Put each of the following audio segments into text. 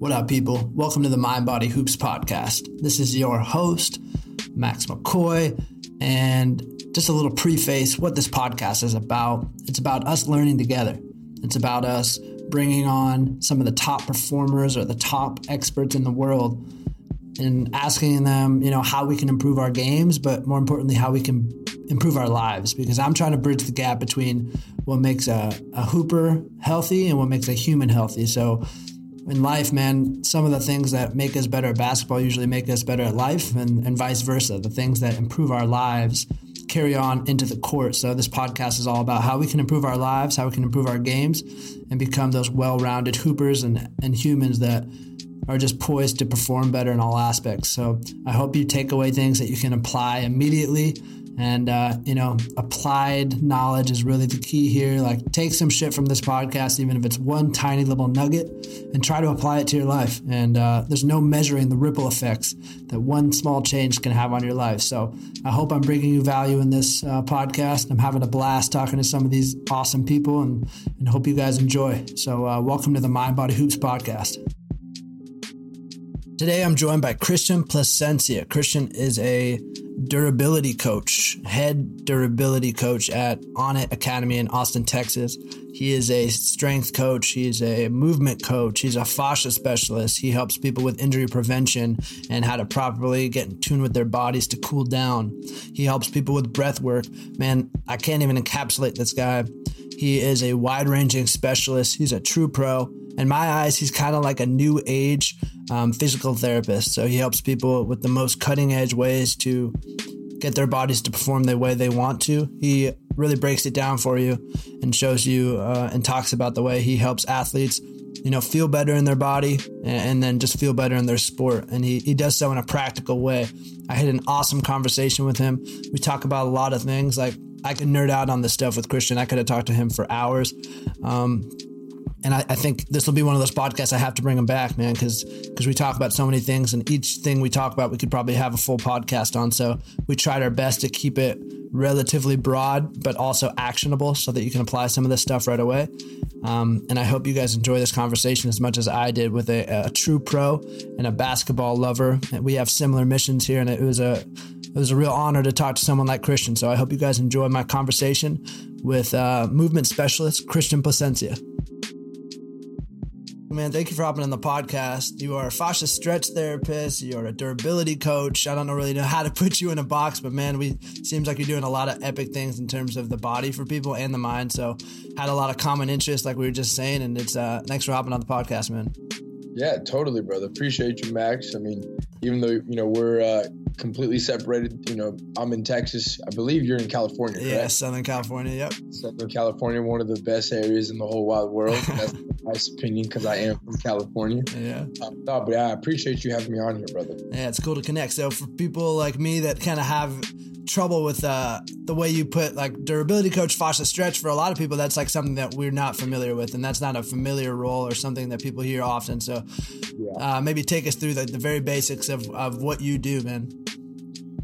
What up, people? Welcome to the Mind Body Hoops podcast. This is your host, Max McCoy, and just a little preface what this podcast is about. It's about us learning together, it's about us bringing on some of the top performers or the top experts in the world and asking them, you know, how we can improve our games, but more importantly, how we can improve our lives. Because I'm trying to bridge the gap between what makes a, a hooper healthy and what makes a human healthy. So in life, man, some of the things that make us better at basketball usually make us better at life, and, and vice versa. The things that improve our lives carry on into the court. So this podcast is all about how we can improve our lives, how we can improve our games, and become those well-rounded hoopers and, and humans that are just poised to perform better in all aspects. So I hope you take away things that you can apply immediately and, uh, you know, applied knowledge is really the key here. Like, take some shit from this podcast, even if it's one tiny little nugget, and try to apply it to your life. And uh, there's no measuring the ripple effects that one small change can have on your life. So, I hope I'm bringing you value in this uh, podcast. I'm having a blast talking to some of these awesome people and, and hope you guys enjoy. So, uh, welcome to the Mind Body Hoops podcast. Today, I'm joined by Christian Placencia. Christian is a durability coach, head durability coach at Onnit Academy in Austin, Texas. He is a strength coach. He's a movement coach. He's a fascia specialist. He helps people with injury prevention and how to properly get in tune with their bodies to cool down. He helps people with breath work. Man, I can't even encapsulate this guy. He is a wide ranging specialist. He's a true pro. In my eyes, he's kind of like a new age um, physical therapist. So he helps people with the most cutting edge ways to get their bodies to perform the way they want to. He really breaks it down for you and shows you uh, and talks about the way he helps athletes, you know, feel better in their body and, and then just feel better in their sport. And he, he does so in a practical way. I had an awesome conversation with him. We talk about a lot of things like I could nerd out on this stuff with Christian. I could have talked to him for hours. Um, and I, I, think this will be one of those podcasts I have to bring him back, man, because because we talk about so many things, and each thing we talk about, we could probably have a full podcast on. So we tried our best to keep it relatively broad, but also actionable, so that you can apply some of this stuff right away. Um, and I hope you guys enjoy this conversation as much as I did with a, a true pro and a basketball lover. And we have similar missions here, and it was a it was a real honor to talk to someone like Christian. So I hope you guys enjoy my conversation with uh, movement specialist Christian Placencia. Man, thank you for hopping on the podcast. You are a fascia stretch therapist. You're a durability coach. I don't really know how to put you in a box, but man, we seems like you're doing a lot of epic things in terms of the body for people and the mind. So had a lot of common interests, like we were just saying. And it's uh, thanks for hopping on the podcast, man. Yeah, totally, brother. Appreciate you, Max. I mean, even though you know we're uh, completely separated, you know, I'm in Texas. I believe you're in California. Correct? Yeah, Southern California. Yep. Southern California, one of the best areas in the whole wide world. That's my opinion because I am from California. Yeah. Uh, no, but I appreciate you having me on here, brother. Yeah, it's cool to connect. So for people like me that kind of have trouble with uh, the way you put like durability coach fascia stretch for a lot of people that's like something that we're not familiar with and that's not a familiar role or something that people hear often so yeah. uh, maybe take us through the, the very basics of, of what you do man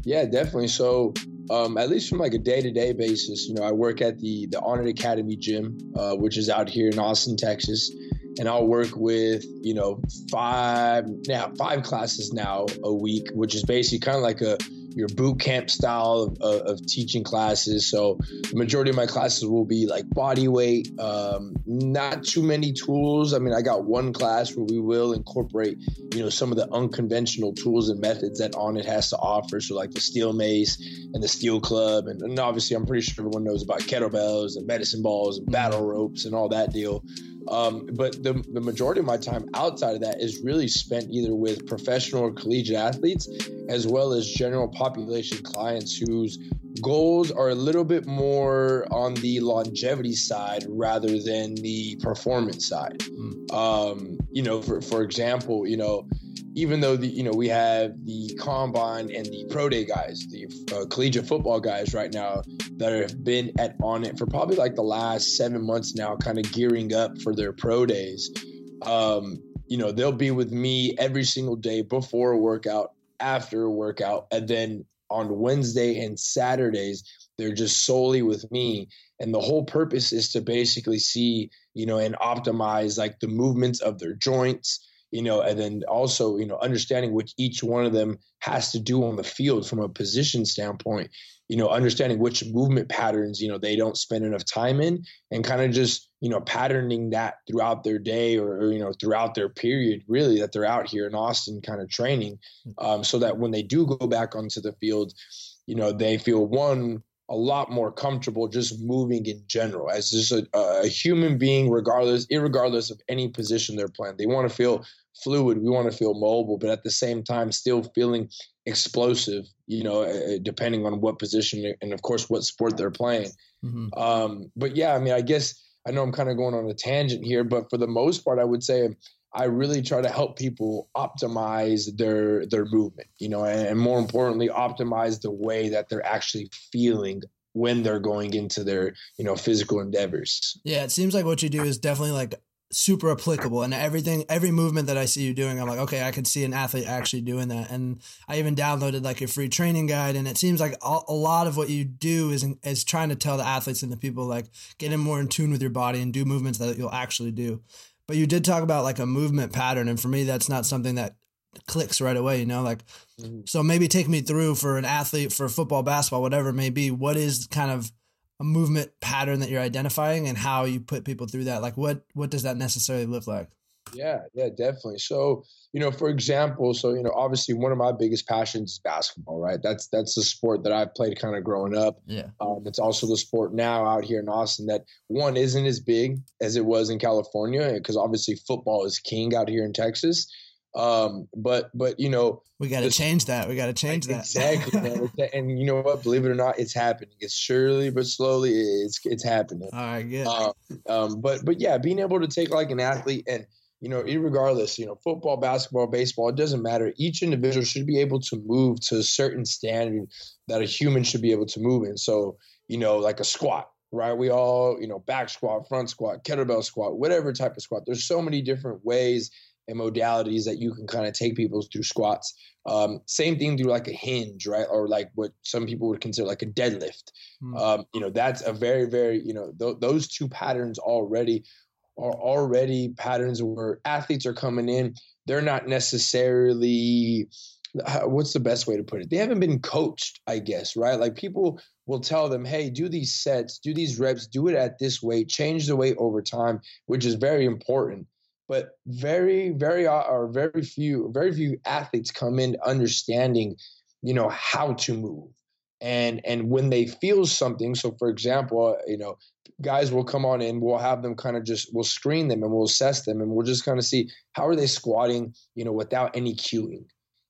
yeah definitely so um, at least from like a day-to-day basis you know i work at the the Onnit academy gym uh, which is out here in austin texas and I'll work with you know five now five classes now a week, which is basically kind of like a your boot camp style of, of, teaching classes. So the majority of my classes will be like body weight, um, not too many tools. I mean, I got one class where we will incorporate, you know, some of the unconventional tools and methods that Onnit has to offer. So like the steel mace and the steel club. And, and obviously I'm pretty sure everyone knows about kettlebells and medicine balls and battle ropes and all that deal. Um, but the, the majority of my time outside of that is really spent either with professional or collegiate athletes, as well as general population clients whose goals are a little bit more on the longevity side rather than the performance side. Mm. Um, you know, for, for example, you know, even though the you know we have the combine and the pro day guys, the uh, collegiate football guys right now that have been at Onnit for probably like the last seven months now, kind of gearing up for their pro days. Um, you know, they'll be with me every single day before a workout, after a workout, and then on Wednesday and Saturdays, they're just solely with me. And the whole purpose is to basically see, you know, and optimize like the movements of their joints, you know, and then also, you know, understanding what each one of them has to do on the field from a position standpoint, you know, understanding which movement patterns, you know, they don't spend enough time in and kind of just, you know, patterning that throughout their day or, or, you know, throughout their period, really, that they're out here in Austin kind of training um, so that when they do go back onto the field, you know, they feel one, a lot more comfortable just moving in general as just a, a human being, regardless, regardless of any position they're playing. They want to feel fluid. We want to feel mobile, but at the same time, still feeling explosive. You know, uh, uh, depending on what position and of course what sport they're playing. Mm-hmm. Um, but yeah, I mean, I guess I know I'm kind of going on a tangent here, but for the most part, I would say I really try to help people optimize their their movement, you know, and, and more importantly, optimize the way that they're actually feeling when they're going into their you know physical endeavors. Yeah, it seems like what you do is definitely like super applicable and everything every movement that i see you doing i'm like okay i could see an athlete actually doing that and i even downloaded like a free training guide and it seems like a lot of what you do is is trying to tell the athletes and the people like get in more in tune with your body and do movements that you'll actually do but you did talk about like a movement pattern, and for me, that's not something that clicks right away. You know, like mm-hmm. so maybe take me through for an athlete for football, basketball, whatever it may be. What is kind of a movement pattern that you're identifying, and how you put people through that? Like, what what does that necessarily look like? Yeah, yeah, definitely. So, you know, for example, so you know, obviously one of my biggest passions is basketball, right? That's that's the sport that I've played kind of growing up. Yeah. Um, it's also the sport now out here in Austin that one isn't as big as it was in California because obviously football is king out here in Texas. Um, but but you know, we got to change that. We got to change that exactly. and you know what? Believe it or not, it's happening. It's surely but slowly, it's it's happening. All right, good. Um, um, but but yeah, being able to take like an athlete and you know, regardless, you know, football, basketball, baseball, it doesn't matter. Each individual should be able to move to a certain standard that a human should be able to move in. So, you know, like a squat, right? We all, you know, back squat, front squat, kettlebell squat, whatever type of squat. There's so many different ways and modalities that you can kind of take people through squats. Um, same thing through like a hinge, right? Or like what some people would consider like a deadlift. Mm. Um, you know, that's a very, very, you know, th- those two patterns already are already patterns where athletes are coming in. They're not necessarily what's the best way to put it? They haven't been coached, I guess, right? Like people will tell them, hey, do these sets, do these reps, do it at this weight, change the weight over time, which is very important. But very, very, uh, or very few, very few athletes come in understanding, you know, how to move and and when they feel something so for example uh, you know guys will come on in we'll have them kind of just we'll screen them and we'll assess them and we'll just kind of see how are they squatting you know without any cueing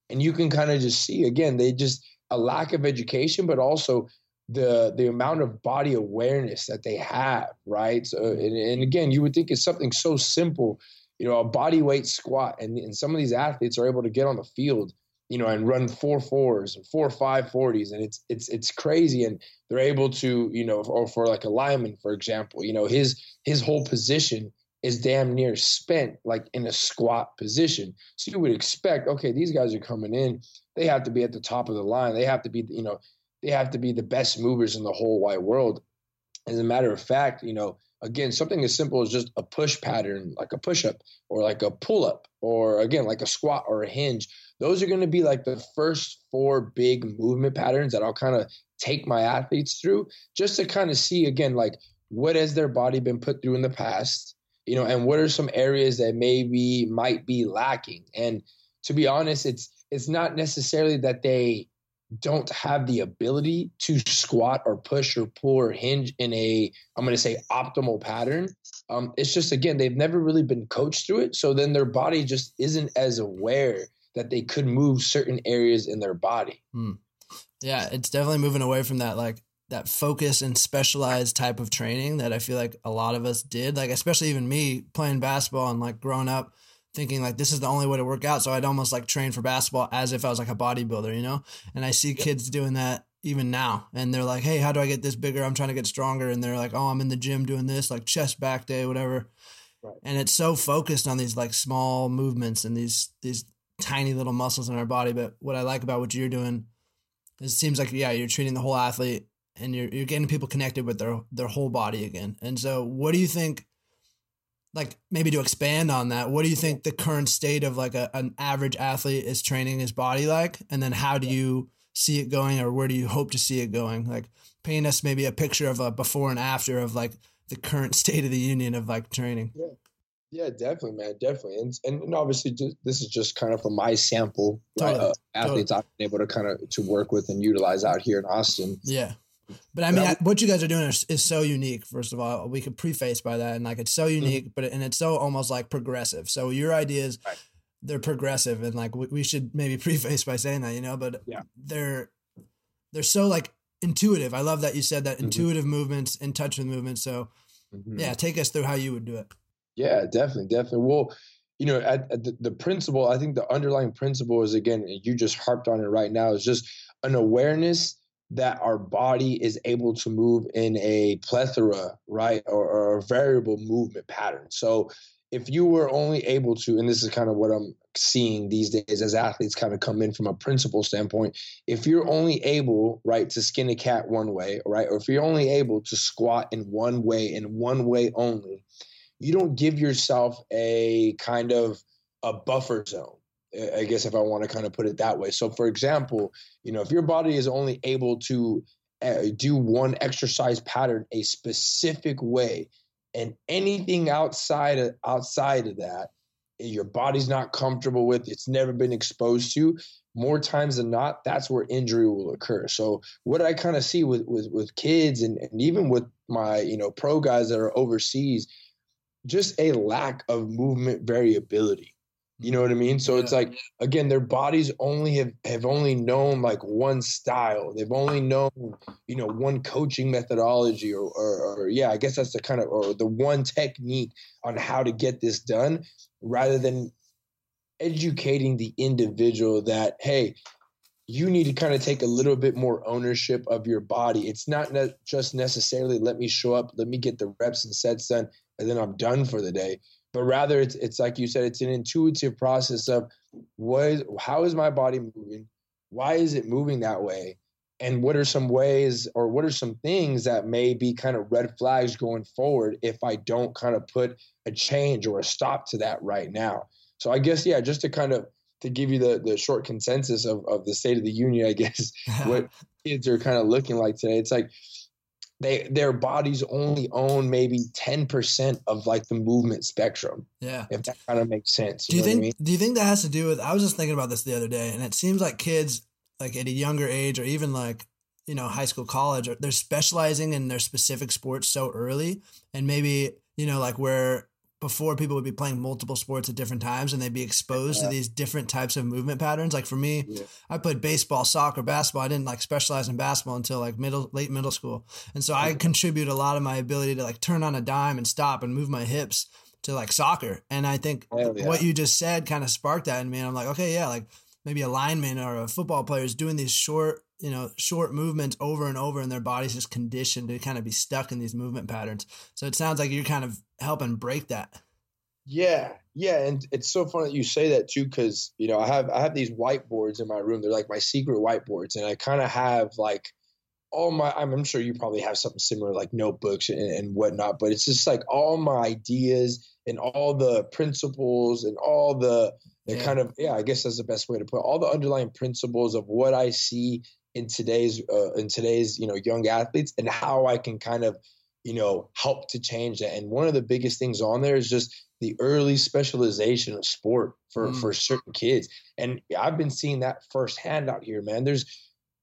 and you can kind of just see again they just a lack of education but also the the amount of body awareness that they have right? So and, and again you would think it's something so simple you know a body weight squat and, and some of these athletes are able to get on the field you know, and run four fours and four five forties, and it's it's it's crazy. And they're able to, you know, or for like a lineman, for example, you know, his his whole position is damn near spent like in a squat position. So you would expect, okay, these guys are coming in, they have to be at the top of the line. They have to be, you know, they have to be the best movers in the whole wide world. As a matter of fact, you know, again, something as simple as just a push pattern, like a push up or like a pull up, or again, like a squat or a hinge those are going to be like the first four big movement patterns that I'll kind of take my athletes through just to kind of see again, like what has their body been put through in the past, you know, and what are some areas that maybe might be lacking. And to be honest, it's it's not necessarily that they don't have the ability to squat or push or pull or hinge in a i'm going to say optimal pattern um, it's just again they've never really been coached through it so then their body just isn't as aware that they could move certain areas in their body. Hmm. Yeah, it's definitely moving away from that like that focus and specialized type of training that I feel like a lot of us did. Like especially even me playing basketball and like growing up thinking like this is the only way to work out. So I'd almost like train for basketball as if I was like a bodybuilder, you know? And I see kids doing that even now. And they're like, Hey, how do I get this bigger? I'm trying to get stronger. And they're like, Oh, I'm in the gym doing this, like chest back day, whatever. Right. And it's so focused on these like small movements and these these tiny little muscles in our body. But what I like about what you're doing is it seems like yeah, you're treating the whole athlete and you're you're getting people connected with their their whole body again. And so what do you think like maybe to expand on that, what do you think the current state of like a, an average athlete is training his body like? And then how do you see it going or where do you hope to see it going? Like paint us maybe a picture of a before and after of like the current state of the union of like training. Yeah. Yeah, definitely, man, definitely, and and, obviously, just, this is just kind of from my sample totally. right, uh, athletes totally. I've been able to kind of to work with and utilize out here in Austin. Yeah, but I mean, I, what you guys are doing is, is, so unique. First of all, we could preface by that, and like it's so mm-hmm. unique, mm-hmm. but and it's so almost like progressive. So your ideas, right. they're progressive, and like we, we, should maybe preface by saying that, you know. But yeah, they're they're so like intuitive. I love that you said that mm-hmm. intuitive movements, in touch with movements. So mm-hmm. yeah, take us through how you would do it. Yeah, definitely, definitely. Well, you know, at, at the, the principle, I think the underlying principle is again, you just harped on it right now, is just an awareness that our body is able to move in a plethora, right, or, or, a variable movement pattern. So if you were only able to, and this is kind of what I'm seeing these days as athletes kind of come in from a principle standpoint, if you're only able, right, to skin a cat one way, right, or if you're only able to squat in one way, in one way only, you don't give yourself a kind of a buffer zone I guess if I want to kind of put it that way. So, for example, you know, if your body is only able to uh, do one exercise pattern a specific way, and anything outside of outside of that, your body's not comfortable with, it's never been exposed to. More times than not, that's where injury will occur. So, what I kind of see with with with kids and, and even with my you know pro guys that are overseas, just a lack of movement variability you know what I mean? So yeah. it's like again, their bodies only have, have only known like one style. They've only known, you know, one coaching methodology or, or, or yeah, I guess that's the kind of or the one technique on how to get this done, rather than educating the individual that, hey, you need to kind of take a little bit more ownership of your body. It's not ne- just necessarily let me show up, let me get the reps and sets done, and then I'm done for the day but rather it's it's like you said it's an intuitive process of what is, how is my body moving? Why is it moving that way? And what are some ways or what are some things that may be kind of red flags going forward if i don't kind of put a change or a stop to that right now? So i guess yeah just to kind of to give you the the short consensus of, of the state of the union i guess what kids are kind of looking like today it's like they their bodies only own maybe 10% of like the movement spectrum. Yeah. If that kind of makes sense. do you think I mean? do you think that has to do with I was just thinking about this the other day and it seems like kids like at a younger age or even like you know high school college they're specializing in their specific sports so early and maybe you know like where before people would be playing multiple sports at different times and they'd be exposed yeah. to these different types of movement patterns. Like for me, yeah. I played baseball, soccer, basketball. I didn't like specialize in basketball until like middle, late middle school. And so I contribute a lot of my ability to like turn on a dime and stop and move my hips to like soccer. And I think yeah. what you just said kind of sparked that in me. And I'm like, okay, yeah, like maybe a lineman or a football player is doing these short you know short movements over and over and their body's just conditioned to kind of be stuck in these movement patterns so it sounds like you're kind of helping break that yeah yeah and it's so funny that you say that too because you know i have i have these whiteboards in my room they're like my secret whiteboards and i kind of have like all my I'm, sure you probably have something similar like notebooks and, and whatnot but it's just like all my ideas and all the principles and all the the yeah. kind of yeah i guess that's the best way to put it. all the underlying principles of what i see in today's uh, in today's you know young athletes and how I can kind of you know help to change that. And one of the biggest things on there is just the early specialization of sport for mm. for certain kids. And I've been seeing that firsthand out here, man. There's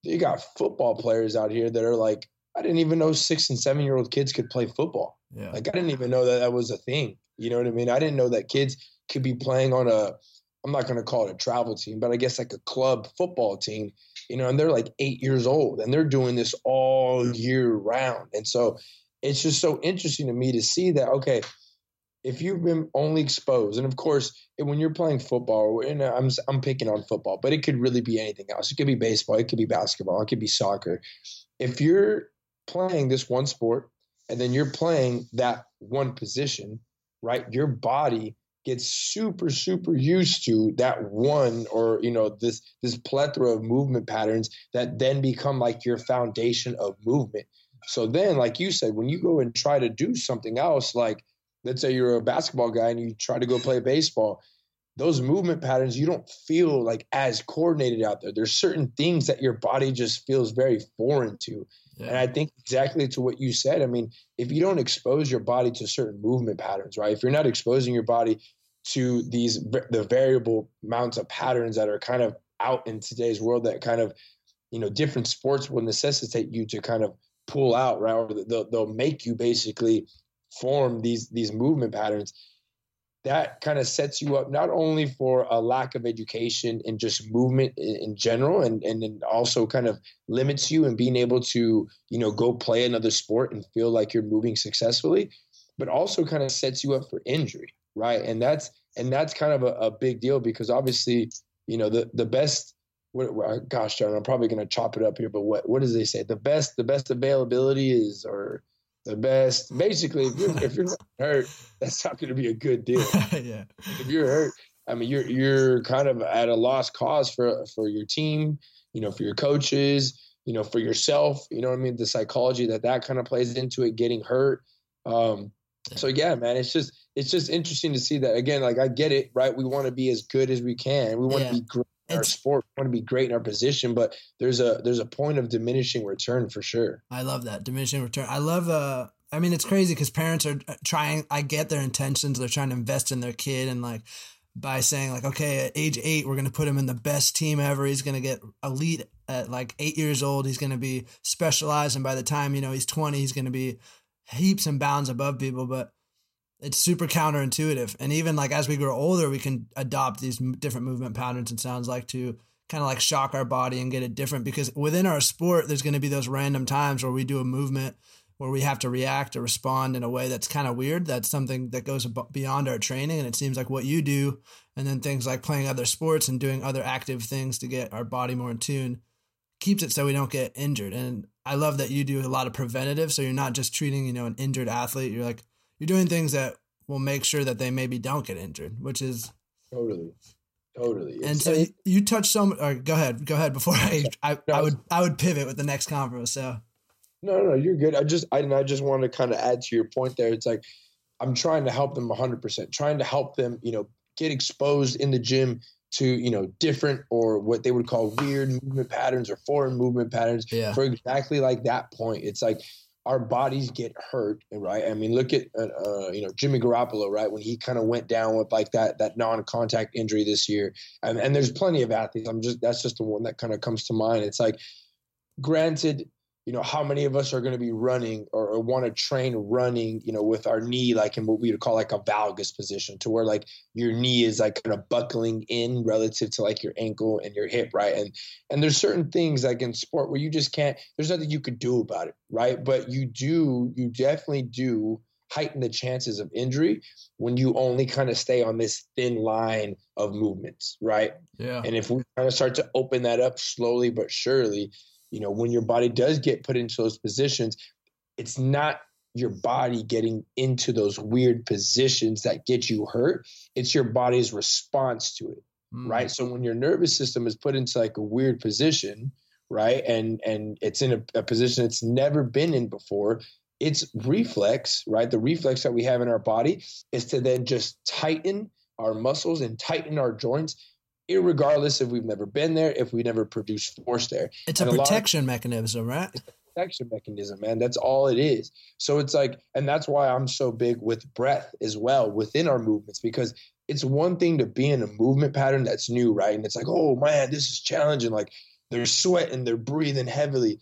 you got football players out here that are like I didn't even know six and seven year old kids could play football. Yeah. Like I didn't even know that that was a thing. You know what I mean? I didn't know that kids could be playing on a I'm not going to call it a travel team, but I guess like a club football team you know, and they're like eight years old and they're doing this all year round. And so it's just so interesting to me to see that, okay, if you've been only exposed, and of course, when you're playing football, and I'm, I'm picking on football, but it could really be anything else. It could be baseball, it could be basketball, it could be soccer. If you're playing this one sport and then you're playing that one position, right, your body gets super super used to that one or you know this this plethora of movement patterns that then become like your foundation of movement. So then like you said when you go and try to do something else like let's say you're a basketball guy and you try to go play baseball those movement patterns you don't feel like as coordinated out there. There's certain things that your body just feels very foreign to yeah. and i think exactly to what you said i mean if you don't expose your body to certain movement patterns right if you're not exposing your body to these the variable amounts of patterns that are kind of out in today's world that kind of you know different sports will necessitate you to kind of pull out right or they'll, they'll make you basically form these these movement patterns that kind of sets you up not only for a lack of education and just movement in, in general and and then also kind of limits you and being able to you know go play another sport and feel like you're moving successfully but also kind of sets you up for injury right and that's and that's kind of a, a big deal because obviously you know the the best what, gosh John, I'm probably going to chop it up here, but what what does they say? The best the best availability is or the best. Basically, if you're, if you're hurt, that's not going to be a good deal. yeah. If you're hurt, I mean, you're you're kind of at a lost cause for for your team. You know, for your coaches. You know, for yourself. You know what I mean? The psychology that that kind of plays into it, getting hurt. Um, so yeah, man, it's just it's just interesting to see that again. Like I get it, right? We want to be as good as we can. We want yeah. to be great our sport. We want to be great in our position, but there's a there's a point of diminishing return for sure. I love that diminishing return. I love uh I mean it's crazy because parents are uh, trying I get their intentions. They're trying to invest in their kid and like by saying like okay at age eight we're going to put him in the best team ever he's going to get elite at like eight years old he's going to be specialized and by the time you know he's 20 he's going to be heaps and bounds above people but it's super counterintuitive. And even like as we grow older, we can adopt these different movement patterns. It sounds like to kind of like shock our body and get it different because within our sport, there's going to be those random times where we do a movement where we have to react or respond in a way that's kind of weird. That's something that goes beyond our training. And it seems like what you do, and then things like playing other sports and doing other active things to get our body more in tune, keeps it so we don't get injured. And I love that you do a lot of preventative. So you're not just treating, you know, an injured athlete. You're like, you're doing things that will make sure that they maybe don't get injured, which is totally, totally. And it's so like, you, you touched some. Or go ahead, go ahead. Before I, I, no, I would, I would pivot with the next convo. So. No, no, you're good. I just, I, I just want to kind of add to your point there. It's like I'm trying to help them 100. percent Trying to help them, you know, get exposed in the gym to you know different or what they would call weird movement patterns or foreign movement patterns yeah. for exactly like that point. It's like our bodies get hurt, right? I mean, look at uh, uh you know Jimmy Garoppolo, right? When he kind of went down with like that that non-contact injury this year, and, and there's plenty of athletes. I'm just that's just the one that kind of comes to mind. It's like, granted, you know, how many of us are going to be running or, or want to train running, you know, with our knee like in what we would call like a valgus position, to where like your knee is like kind of buckling in relative to like your ankle and your hip, right? And and there's certain things like in sport where you just can't. There's nothing you could do about it, right? But you do, you definitely do heighten the chances of injury when you only kind of stay on this thin line of movements, right? Yeah. And if we kind of start to open that up slowly but surely, you know, when your body does get put into those positions, it's not your body getting into those weird positions that get you hurt. It's your body's response to it. Mm. Right. So when your nervous system is put into like a weird position, right, and and it's in a, a position it's never been in before, it's reflex, right? The reflex that we have in our body is to then just tighten our muscles and tighten our joints regardless if we've never been there, if we never produced force there. It's and a protection of, mechanism, right? It's a protection mechanism, man. That's all it is. So it's like, and that's why I'm so big with breath as well within our movements because it's one thing to be in a movement pattern that's new, right? And it's like, oh man, this is challenging. Like they're sweating, they're breathing heavily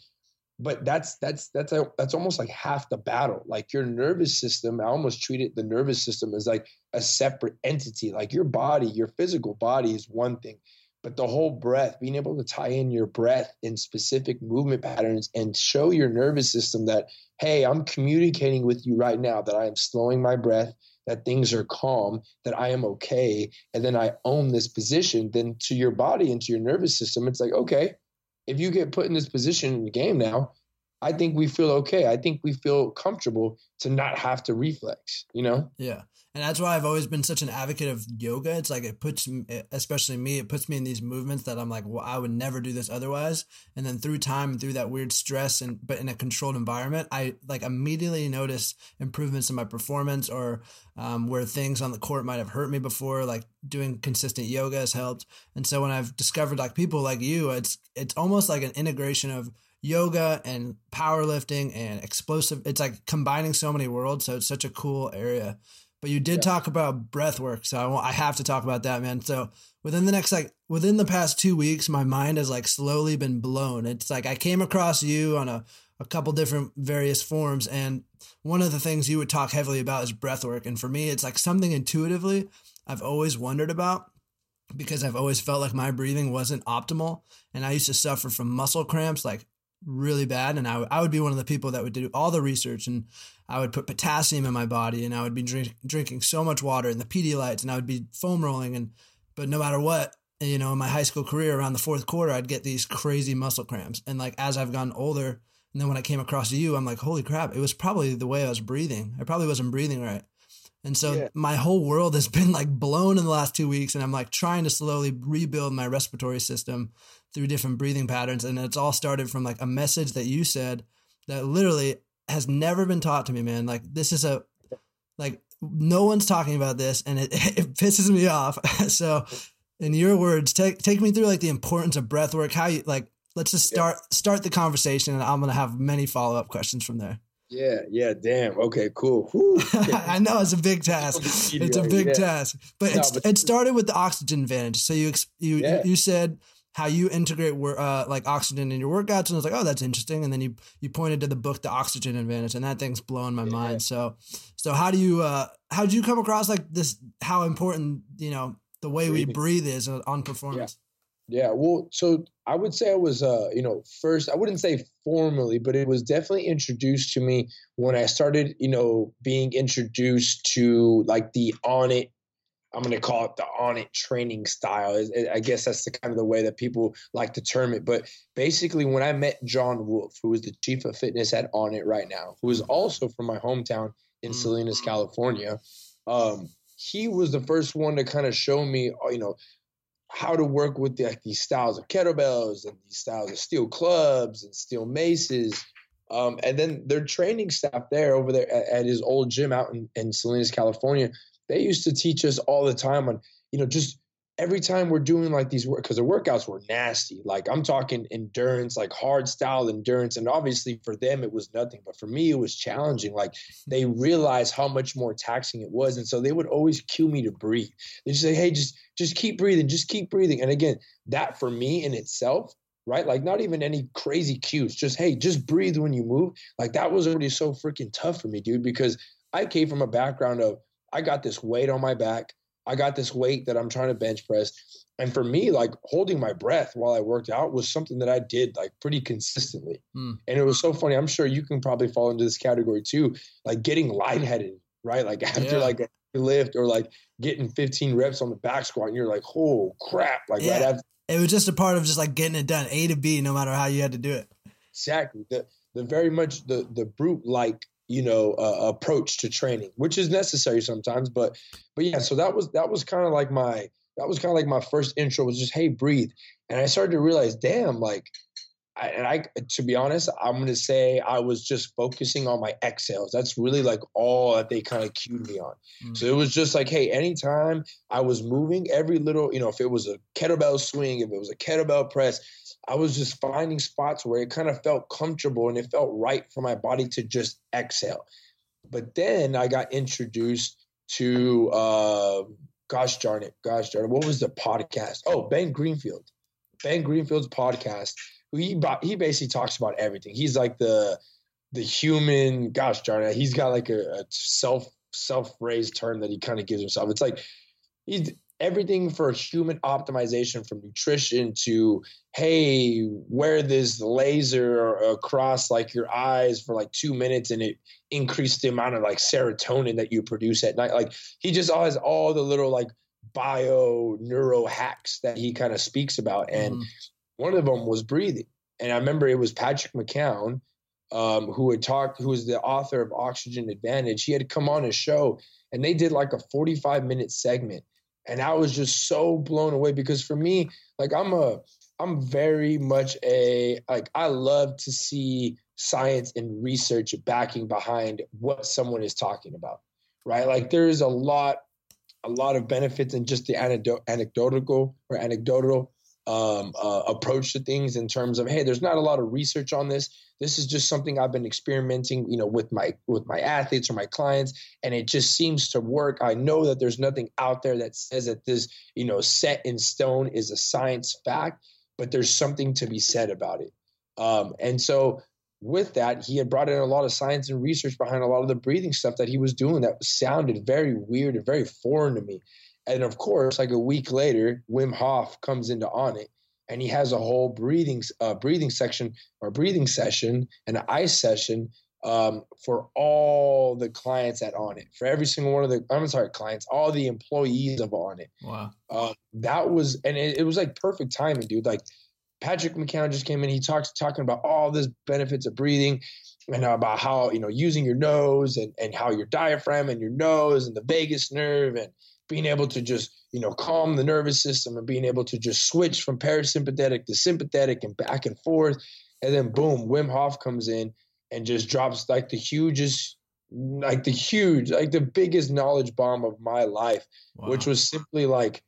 but that's that's that's a, that's almost like half the battle. Like your nervous system i almost treat it the nervous system as like a separate entity. Like your body your physical body is one thing but the whole breath being able to tie in your breath in specific movement patterns and show your nervous system that hey i'm communicating with you right now that i am slowing my breath that things are calm that i am okay and then i own this position then to your body and to your nervous system it's like okay if you get put in this position in the game now, I think we feel okay. I think we feel comfortable to not have to reflex, you know? Yeah. And that's why I've always been such an advocate of yoga. It's like it puts, especially me, it puts me in these movements that I'm like, well, I would never do this otherwise. And then through time and through that weird stress and, but in a controlled environment, I like immediately notice improvements in my performance or um, where things on the court might have hurt me before, like doing consistent yoga has helped. And so when I've discovered like people like you, it's, it's almost like an integration of yoga and powerlifting and explosive. It's like combining so many worlds. So it's such a cool area. But you did yeah. talk about breath work, so I, want, I have to talk about that, man. So within the next like within the past two weeks, my mind has like slowly been blown. It's like I came across you on a a couple different various forms, and one of the things you would talk heavily about is breath work. And for me, it's like something intuitively I've always wondered about because I've always felt like my breathing wasn't optimal, and I used to suffer from muscle cramps like really bad and I, w- I would be one of the people that would do all the research and I would put potassium in my body and I would be drink, drinking so much water and the Pedialytes and I would be foam rolling and but no matter what you know in my high school career around the fourth quarter I'd get these crazy muscle cramps and like as I've gotten older and then when I came across you I'm like holy crap it was probably the way I was breathing I probably wasn't breathing right and so yeah. my whole world has been like blown in the last two weeks and I'm like trying to slowly rebuild my respiratory system through different breathing patterns. And it's all started from like a message that you said that literally has never been taught to me, man. Like this is a, like no one's talking about this and it, it pisses me off. so in your words, take, take me through like the importance of breath work, how you like, let's just start, yeah. start the conversation and I'm going to have many follow-up questions from there. Yeah, yeah, damn. Okay, cool. I know it's a big task. It's a big yeah. task, but, no, but it started with the oxygen advantage. So you you yeah. you said how you integrate uh, like oxygen in your workouts, and I was like, oh, that's interesting. And then you you pointed to the book, The Oxygen Advantage, and that thing's blowing my yeah. mind. So, so how do you uh, how did you come across like this? How important you know the way Breathing. we breathe is on performance? Yeah. yeah. Well, so I would say I was uh, you know first I wouldn't say formally, but it was definitely introduced to me when I started you know being introduced to like the Onnit I'm going to call it the Onnit training style. I guess that's the kind of the way that people like to term it. But basically, when I met John Wolf, who is the chief of fitness at Onnit right now, who is also from my hometown in. Salinas, California, um, he was the first one to kind of show me, uh, you know, how to work with the, like, these styles of kettlebells and these styles of steel clubs and steel maces. Um, and then their training staff there over there at, at his old gym out in, in Salinas, California, they used to teach us all the time on, you know, just every time we're doing like these work because the workouts were nasty. Like I'm talking endurance, like hard style endurance. And obviously for them it was nothing. But for me it was challenging. Like they realized how much more taxing it was. And so they would always cue me to breathe. They just say, hey, just just keep breathing, just keep breathing. And again, that for me in itself right? Like not even any crazy cues, just hey, just breathe when you move. Like that was already so freaking tough for me, dude, because I came from a background of I got this weight on my back. I got this weight that I'm trying to bench press. And for me, like holding my breath while I worked out was something that I did like pretty consistently. Mm. And it was so funny. I'm sure you can probably fall into this category too, like getting lightheaded, right? Like after yeah. like a lift or like getting 15 reps on the back squat and you're like, oh crap. Like yeah. right after- it was just a part of just like getting it done, A to B, no matter how you had to do it. Exactly. The the very much the the brute like you know uh, approach to training which is necessary sometimes but but yeah so that was that was kind of like my that was kind of like my first intro was just hey breathe and i started to realize damn like I, and I, to be honest, I'm gonna say I was just focusing on my exhales. That's really like all that they kind of cued me on. Mm-hmm. So it was just like, hey, anytime I was moving, every little, you know, if it was a kettlebell swing, if it was a kettlebell press, I was just finding spots where it kind of felt comfortable and it felt right for my body to just exhale. But then I got introduced to, uh, gosh darn it, gosh darn it, what was the podcast? Oh, Ben Greenfield. Ben Greenfield's podcast. He he basically talks about everything. He's like the the human. Gosh darn it, he's got like a, a self self raised term that he kind of gives himself. It's like he's everything for human optimization from nutrition to hey wear this laser across like your eyes for like two minutes and it increased the amount of like serotonin that you produce at night like he just has all the little like bio neuro hacks that he kind of speaks about and mm. one of them was breathing and i remember it was patrick mckeown um, who had talked, who was the author of Oxygen Advantage. He had come on his show, and they did like a 45 minute segment, and I was just so blown away because for me, like I'm a, I'm very much a like I love to see science and research backing behind what someone is talking about, right? Like there's a lot, a lot of benefits in just the anecdotal or anecdotal um, uh, approach to things in terms of hey, there's not a lot of research on this. This is just something I've been experimenting, you know, with my with my athletes or my clients, and it just seems to work. I know that there's nothing out there that says that this, you know, set in stone is a science fact, but there's something to be said about it. Um, and so with that, he had brought in a lot of science and research behind a lot of the breathing stuff that he was doing that sounded very weird and very foreign to me. And of course, like a week later, Wim Hof comes into Onnit and he has a whole breathing uh, breathing section or breathing session and an ice session um, for all the clients at Onnit, for every single one of the I'm sorry, clients, all the employees of Onnit. Wow. Uh, that was and it, it was like perfect timing, dude. Like Patrick McKeown just came in. He talks talking about all the benefits of breathing and about how you know using your nose and and how your diaphragm and your nose and the vagus nerve and being able to just you know calm the nervous system and being able to just switch from parasympathetic to sympathetic and back and forth and then boom wim hof comes in and just drops like the hugest like the huge like the biggest knowledge bomb of my life wow. which was simply like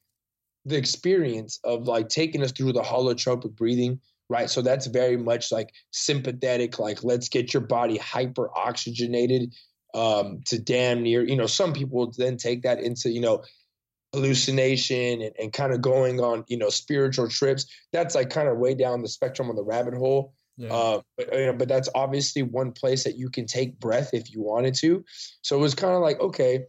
the experience of like taking us through the holotropic breathing right so that's very much like sympathetic like let's get your body hyper oxygenated um, to damn near, you know, some people then take that into, you know, hallucination and, and kind of going on, you know, spiritual trips. That's like kind of way down the spectrum on the rabbit hole. Yeah. Uh, but, you know, but that's obviously one place that you can take breath if you wanted to. So it was kind of like, okay,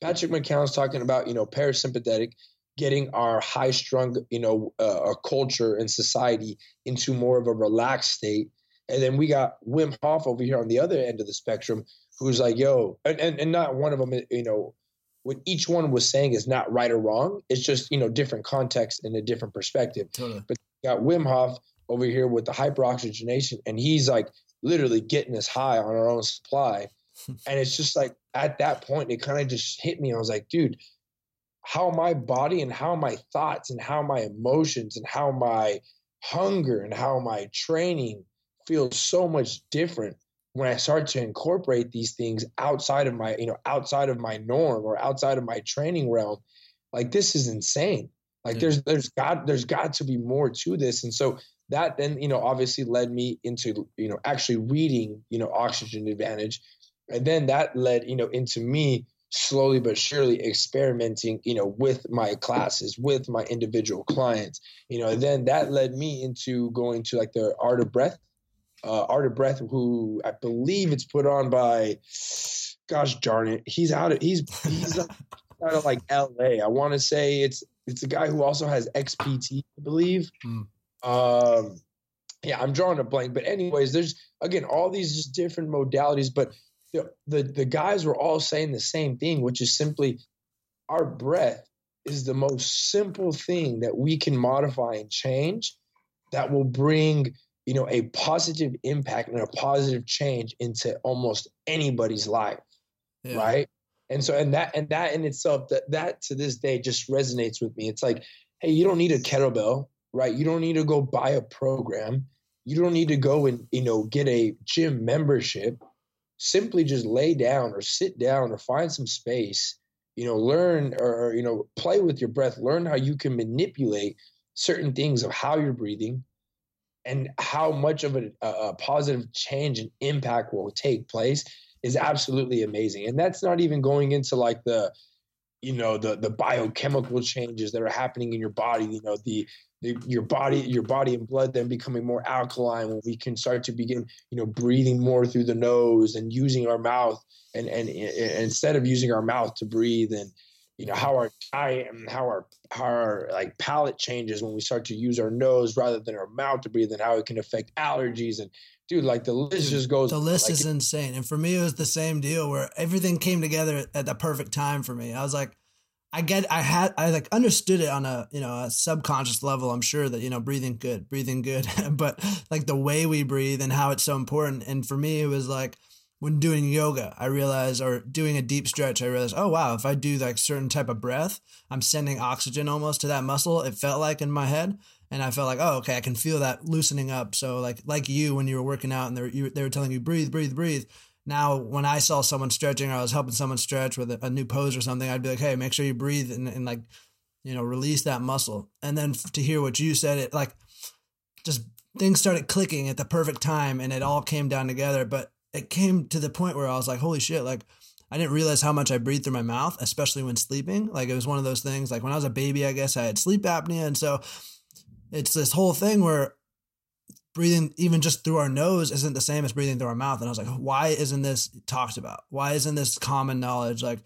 Patrick McKeown's talking about, you know, parasympathetic, getting our high strung, you know, uh, our culture and society into more of a relaxed state. And then we got Wim Hof over here on the other end of the spectrum, who's like, yo, and, and, and not one of them, you know, what each one was saying is not right or wrong. It's just, you know, different context and a different perspective. Totally. But got Wim Hof over here with the hyperoxygenation, and he's like literally getting us high on our own supply. and it's just like at that point, it kind of just hit me. I was like, dude, how my body and how my thoughts and how my emotions and how my hunger and how my training feels so much different when I start to incorporate these things outside of my, you know, outside of my norm or outside of my training realm, like this is insane. Like mm. there's there's got there's got to be more to this. And so that then, you know, obviously led me into, you know, actually reading, you know, Oxygen Advantage. And then that led, you know, into me slowly but surely experimenting, you know, with my classes, with my individual clients. You know, then that led me into going to like the Art of Breath uh, Art of Breath, who I believe it's put on by, gosh darn it, he's out of he's he's out of like L.A. I want to say it's it's a guy who also has XPT, I believe. Mm. Um, yeah, I'm drawing a blank, but anyways, there's again all these just different modalities, but the, the the guys were all saying the same thing, which is simply our breath is the most simple thing that we can modify and change that will bring you know, a positive impact and a positive change into almost anybody's life. Yeah. Right. And so, and that, and that in itself, that, that to this day just resonates with me. It's like, hey, you don't need a kettlebell, right? You don't need to go buy a program. You don't need to go and, you know, get a gym membership. Simply just lay down or sit down or find some space, you know, learn or, you know, play with your breath, learn how you can manipulate certain things of how you're breathing, and how much of a, a, positive change and impact will take place is absolutely amazing. And that's not even going into like the, you know, the the biochemical changes that are happening in your body. You know, the, the your body, your body and blood then becoming more alkaline when we can start to begin, you know, breathing more through the nose and using our mouth and and, and instead of using our mouth to breathe and you know how our diet and how our how our like palate changes when we start to use our nose rather than our mouth to breathe and how it can affect allergies and dude like the list mm. just goes the list like, is insane and for me it was the same deal where everything came together at the perfect time for me i was like I get, I had, I like understood it on a, you know, a subconscious level. I'm sure that, you know, breathing good, breathing good, but like the way we breathe and how it's so important. And for me, it was like when doing yoga, I realized, or doing a deep stretch, I realized, oh, wow, if I do like certain type of breath, I'm sending oxygen almost to that muscle. It felt like in my head. And I felt like, oh, okay, I can feel that loosening up. So like, like you, when you were working out and they were, you, they were telling you, breathe, breathe, breathe now when I saw someone stretching or I was helping someone stretch with a, a new pose or something, I'd be like, hey, make sure you breathe and, and like, you know, release that muscle. And then to hear what you said, it like just things started clicking at the perfect time and it all came down together. But it came to the point where I was like, holy shit, like I didn't realize how much I breathe through my mouth, especially when sleeping. Like it was one of those things, like when I was a baby, I guess I had sleep apnea. And so it's this whole thing where breathing even just through our nose isn't the same as breathing through our mouth. And I was like, why isn't this talked about? Why isn't this common knowledge? Like,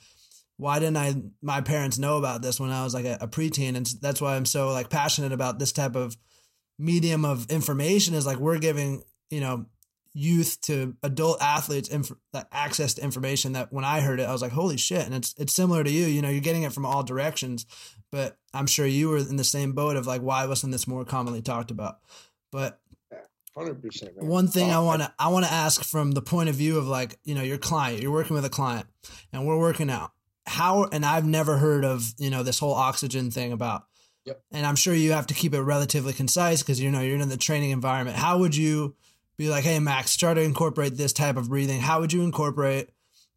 why didn't I, my parents know about this when I was like a, a preteen? And that's why I'm so like passionate about this type of medium of information is like, we're giving, you know, youth to adult athletes inf- that access to information that when I heard it, I was like, holy shit. And it's, it's similar to you, you know, you're getting it from all directions, but I'm sure you were in the same boat of like, why wasn't this more commonly talked about? But Hundred percent. One thing I want to I want to ask from the point of view of like you know your client, you're working with a client, and we're working out. How and I've never heard of you know this whole oxygen thing about. Yep. And I'm sure you have to keep it relatively concise because you know you're in the training environment. How would you be like, hey Max, try to incorporate this type of breathing? How would you incorporate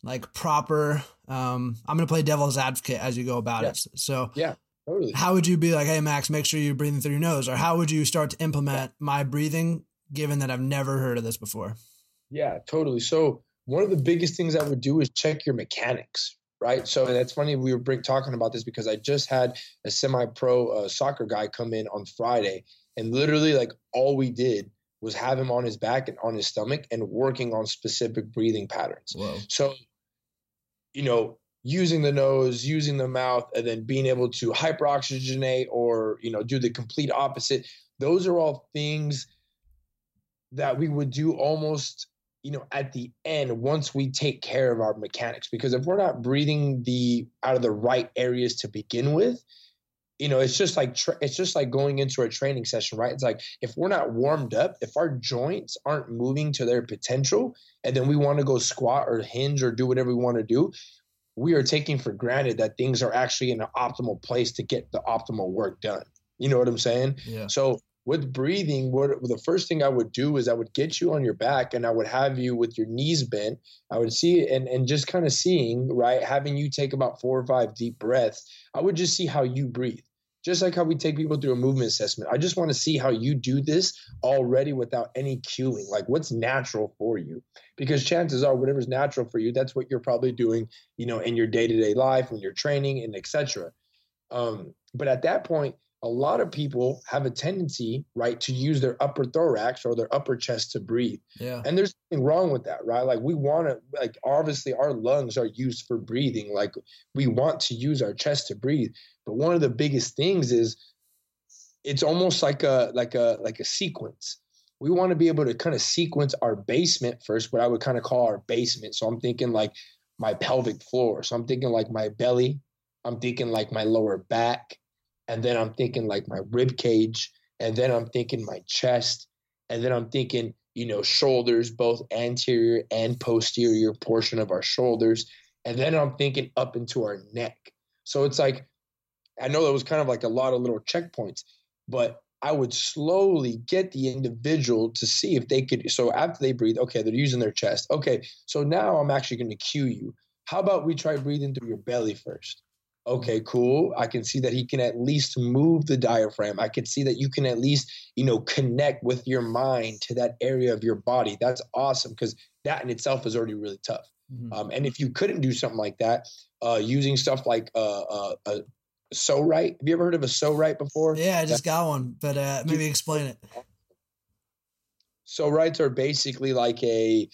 like proper? Um, I'm gonna play devil's advocate as you go about yeah. it. So yeah. Totally. How would you be like, hey Max, make sure you're breathing through your nose, or how would you start to implement my breathing given that I've never heard of this before. Yeah, totally. So one of the biggest things I would do is check your mechanics, right? So that's funny we were talking about this because I just had a semi-pro uh, soccer guy come in on Friday, and literally like all we did was have him on his back and on his stomach and working on specific breathing patterns. Whoa. So, you know, using the nose, using the mouth, and then being able to hyperoxygenate or you know do the complete opposite. Those are all things that we would do almost you know at the end once we take care of our mechanics because if we're not breathing the out of the right areas to begin with you know it's just like tra- it's just like going into a training session right it's like if we're not warmed up if our joints aren't moving to their potential and then we want to go squat or hinge or do whatever we want to do we are taking for granted that things are actually in an optimal place to get the optimal work done you know what i'm saying yeah so with breathing, what the first thing I would do is I would get you on your back and I would have you with your knees bent. I would see and and just kind of seeing, right, having you take about four or five deep breaths. I would just see how you breathe. Just like how we take people through a movement assessment. I just want to see how you do this already without any cueing. Like what's natural for you. Because chances are whatever's natural for you, that's what you're probably doing, you know, in your day-to-day life, when you're training and etc. Um, but at that point, a lot of people have a tendency, right, to use their upper thorax or their upper chest to breathe. Yeah. And there's nothing wrong with that, right? Like we want to, like obviously our lungs are used for breathing. Like we want to use our chest to breathe. But one of the biggest things is it's almost like a like a like a sequence. We want to be able to kind of sequence our basement first, what I would kind of call our basement. So I'm thinking like my pelvic floor. So I'm thinking like my belly. I'm thinking like my lower back and then I'm thinking like my rib cage, and then I'm thinking my chest, and then I'm thinking, you know, shoulders, both anterior and posterior portion of our shoulders, and then I'm thinking up into our neck. So it's like, I know that was kind of like a lot of little checkpoints, but I would slowly get the individual to see if they could. So after they breathe, okay, they're using their chest. Okay, so now I'm actually going to cue you. How about we try breathing through your belly first? Okay, cool. I can see that he can at least move the diaphragm. I can see that you can at least, you know, connect with your mind to that area of your body. That's awesome because that in itself is already really tough. Mm-hmm. Um, and if you couldn't do something like that, uh, using stuff like uh, uh, a Pso-Rite. Have you ever heard of a Pso-Rite before? Yeah, I just got one, but uh, maybe explain it. Pso-Rites are basically like a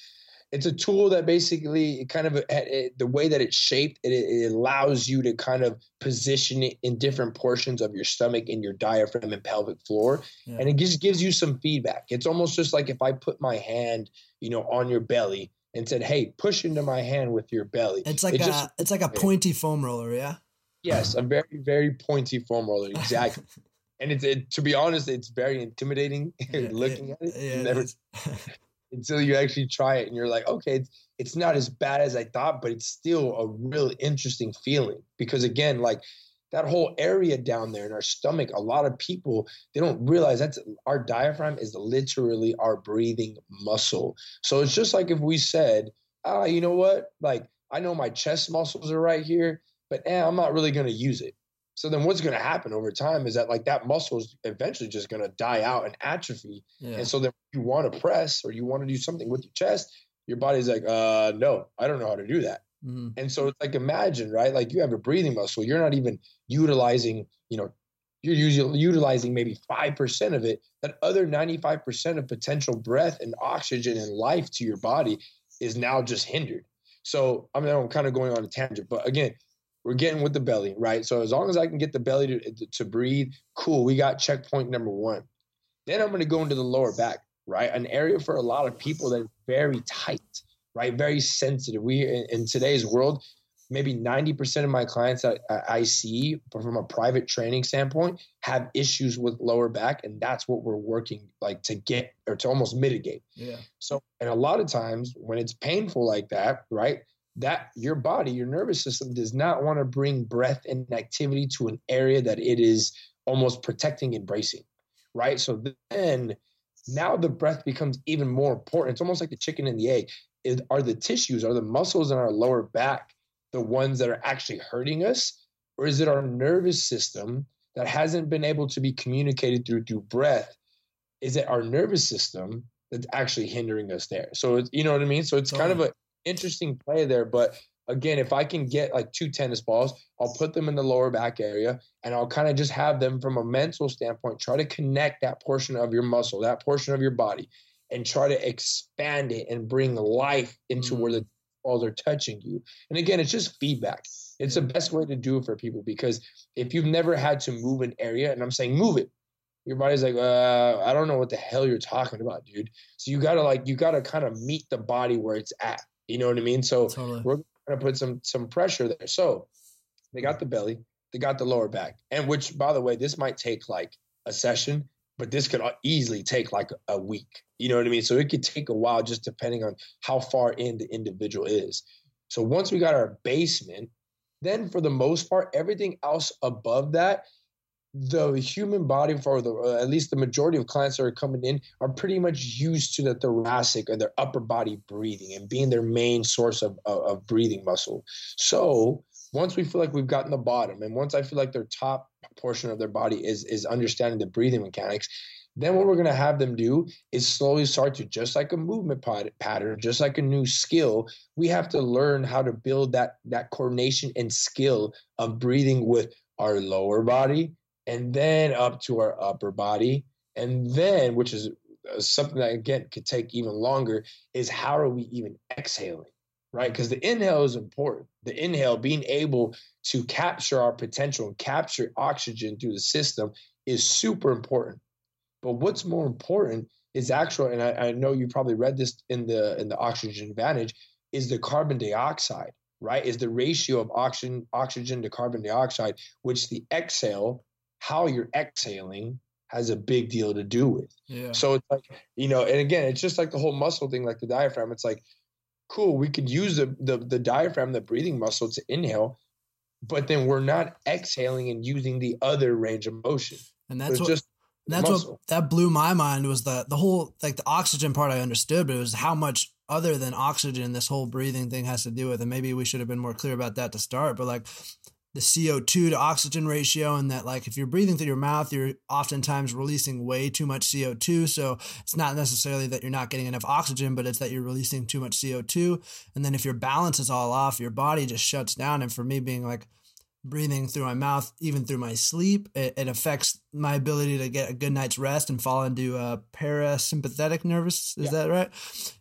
it's a tool that basically kind of it, the way that it's shaped it, it, allows you to kind of position it in different portions of your stomach and your diaphragm and pelvic floor yeah. and it just gives you some feedback it's almost just like if i put my hand you know on your belly and said hey push into my hand with your belly it's like it a just, it's like a pointy foam roller yeah Yes, a very very pointy foam roller, exactly. and it's it, to be honest, it's very intimidating yeah, looking at it. Yeah, never, until you actually try it, and you're like, okay, it's, it's not as bad as I thought, but it's still a really interesting feeling because again, like that whole area down there in our stomach, a lot of people they don't realize that's our diaphragm is literally our breathing muscle. So it's just like if we said, ah, you know what, like I know my chest muscles are right here, but eh, I'm not really going to use it. So then what's going to happen over time is that like that muscle is eventually just going to die out and atrophy. Yeah. And so then you want to press or you want to do something with your chest, your body's like, uh, no, I don't know how to do that. Mm-hmm. And so it's like imagine, right? Like you have a breathing muscle, you're not even utilizing, you know, you're usually utilizing maybe 5% of it. That other 95% of potential breath and oxygen and life to your body is now just hindered. So I mean, I'm kind of going on a tangent, but again, we're getting with the belly, right? So as long as I can get the belly to, to breathe, cool. We got checkpoint number one. Then I'm going to go into the lower back, right? An area for a lot of people that's very tight right? Very sensitive. We in, in today's world, maybe 90% of my clients that I see from a private training standpoint have issues with lower back and that's what we're working like to get or to almost mitigate. Yeah. So and a lot of times when it's painful like that, right? That your body, your nervous system does not want to bring breath and activity to an area that it is almost protecting and bracing. Right? So then now the breath becomes even more important. It's almost like the chicken and the egg is, are the tissues, are the muscles in our lower back the ones that are actually hurting us? Or is it our nervous system that hasn't been able to be communicated through through breath? Is it our nervous system that's actually hindering us there? So it's, you know what I mean? So it's kind of an interesting play there. But again, if I can get like two tennis balls, I'll put them in the lower back area and I'll kind of just have them from a mental standpoint, try to connect that portion of your muscle, that portion of your body and try to expand it and bring life into mm. where the balls are touching you. And again, it's just feedback. It's the best way to do it for people because if you've never had to move an area, and I'm saying move it, your body's like, uh, I don't know what the hell you're talking about, dude. So you gotta like, you gotta kind of meet the body where it's at. You know what I mean? So totally. we're gonna put some some pressure there. So they got the belly, they got the lower back, and which, by the way, this might take like a session but this could uh, easily take like a week. You know what I mean? So it could take a while just depending on how far in the individual is. So once we got our basement, then for the most part, everything else above that, the human body, for the uh, at least the majority of clients that are coming in, are pretty much used to the thoracic or their upper body breathing and being their main source of, of, of breathing muscle. So once we feel like we've gotten the bottom, and once I feel like their top portion of their body is is understanding the breathing mechanics then what we're going to have them do is slowly start to just like a movement pattern just like a new skill we have to learn how to build that that coordination and skill of breathing with our lower body and then up to our upper body and then which is uh, something that again could take even longer is how are we even exhaling right? Because the inhale is important. The inhale, being able to capture our potential and capture oxygen through the system is super important. But what's more important is actual, and I, I know you probably read this in the in the oxygen advantage, is the carbon dioxide, right? Is the ratio of oxygen oxygen to carbon dioxide, which the exhale, how you're exhaling has a big deal to do with. Yeah. So it's like, you know, and again, it's just like the whole muscle thing, like the diaphragm. It's like cool, we could use the, the, the diaphragm, the breathing muscle to inhale, but then we're not exhaling and using the other range of motion. And that's what, just that's muscle. what that blew my mind was the the whole like the oxygen part I understood, but it was how much other than oxygen this whole breathing thing has to do with. And maybe we should have been more clear about that to start. But like the CO2 to oxygen ratio, and that like if you're breathing through your mouth, you're oftentimes releasing way too much CO2. So it's not necessarily that you're not getting enough oxygen, but it's that you're releasing too much CO2. And then if your balance is all off, your body just shuts down. And for me, being like breathing through my mouth, even through my sleep, it, it affects my ability to get a good night's rest and fall into a parasympathetic nervous. Is yeah. that right?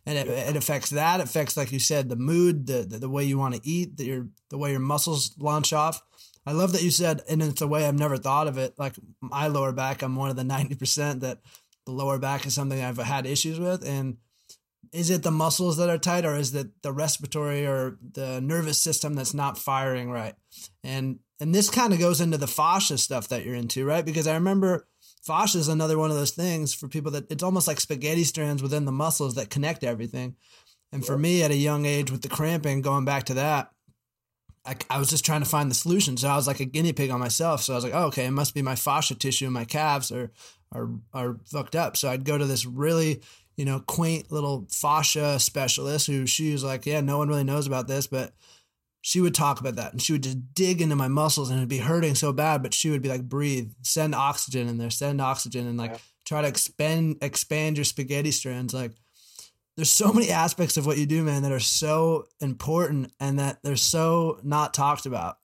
And it, it affects that. It affects, like you said, the mood, the the, the way you want to eat, the, your the way your muscles launch off. I love that you said, and it's a way I've never thought of it. Like my lower back, I'm one of the ninety percent that the lower back is something I've had issues with, and is it the muscles that are tight or is it the respiratory or the nervous system that's not firing right and and this kind of goes into the fascia stuff that you're into, right? Because I remember fascia is another one of those things for people that it's almost like spaghetti strands within the muscles that connect everything. And for me at a young age with the cramping, going back to that, I, I, was just trying to find the solution. So I was like a guinea pig on myself. So I was like, oh, okay, it must be my fascia tissue in my calves are, are, are fucked up. So I'd go to this really, you know, quaint little fascia specialist who she was like, yeah, no one really knows about this, but she would talk about that and she would just dig into my muscles and it'd be hurting so bad, but she would be like, breathe, send oxygen in there, send oxygen and like yeah. try to expand, expand your spaghetti strands. Like, there's so many aspects of what you do, man, that are so important and that they're so not talked about.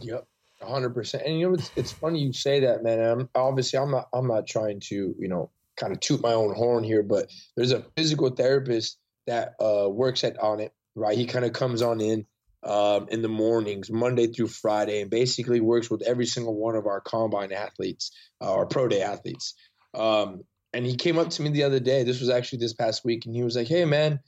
Yep. hundred percent. And you know, it's, it's funny you say that, man. I'm obviously I'm not, I'm not trying to, you know, kind of toot my own horn here, but there's a physical therapist that uh, works at Onnit right? He kind of comes on in um, in the mornings, Monday through Friday, and basically works with every single one of our combine athletes, uh, our pro day athletes. Um, and he came up to me the other day. This was actually this past week, and he was like, "Hey, man,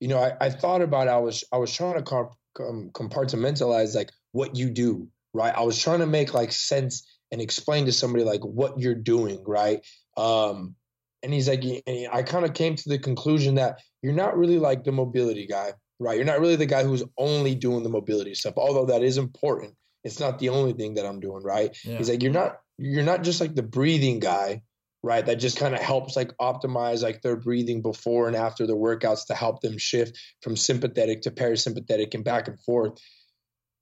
you know, I, I thought about. I was I was trying to comp- com- compartmentalize like what you do, right? I was trying to make like sense and explain to somebody like what you're doing, right? Um, and he's like, and I kind of came to the conclusion that you're not really like the mobility guy, right? You're not really the guy who's only doing the mobility stuff, although that is important. It's not the only thing that I'm doing, right? Yeah. He's like, you're not you're not just like the breathing guy right that just kind of helps like optimize like their breathing before and after the workouts to help them shift from sympathetic to parasympathetic and back and forth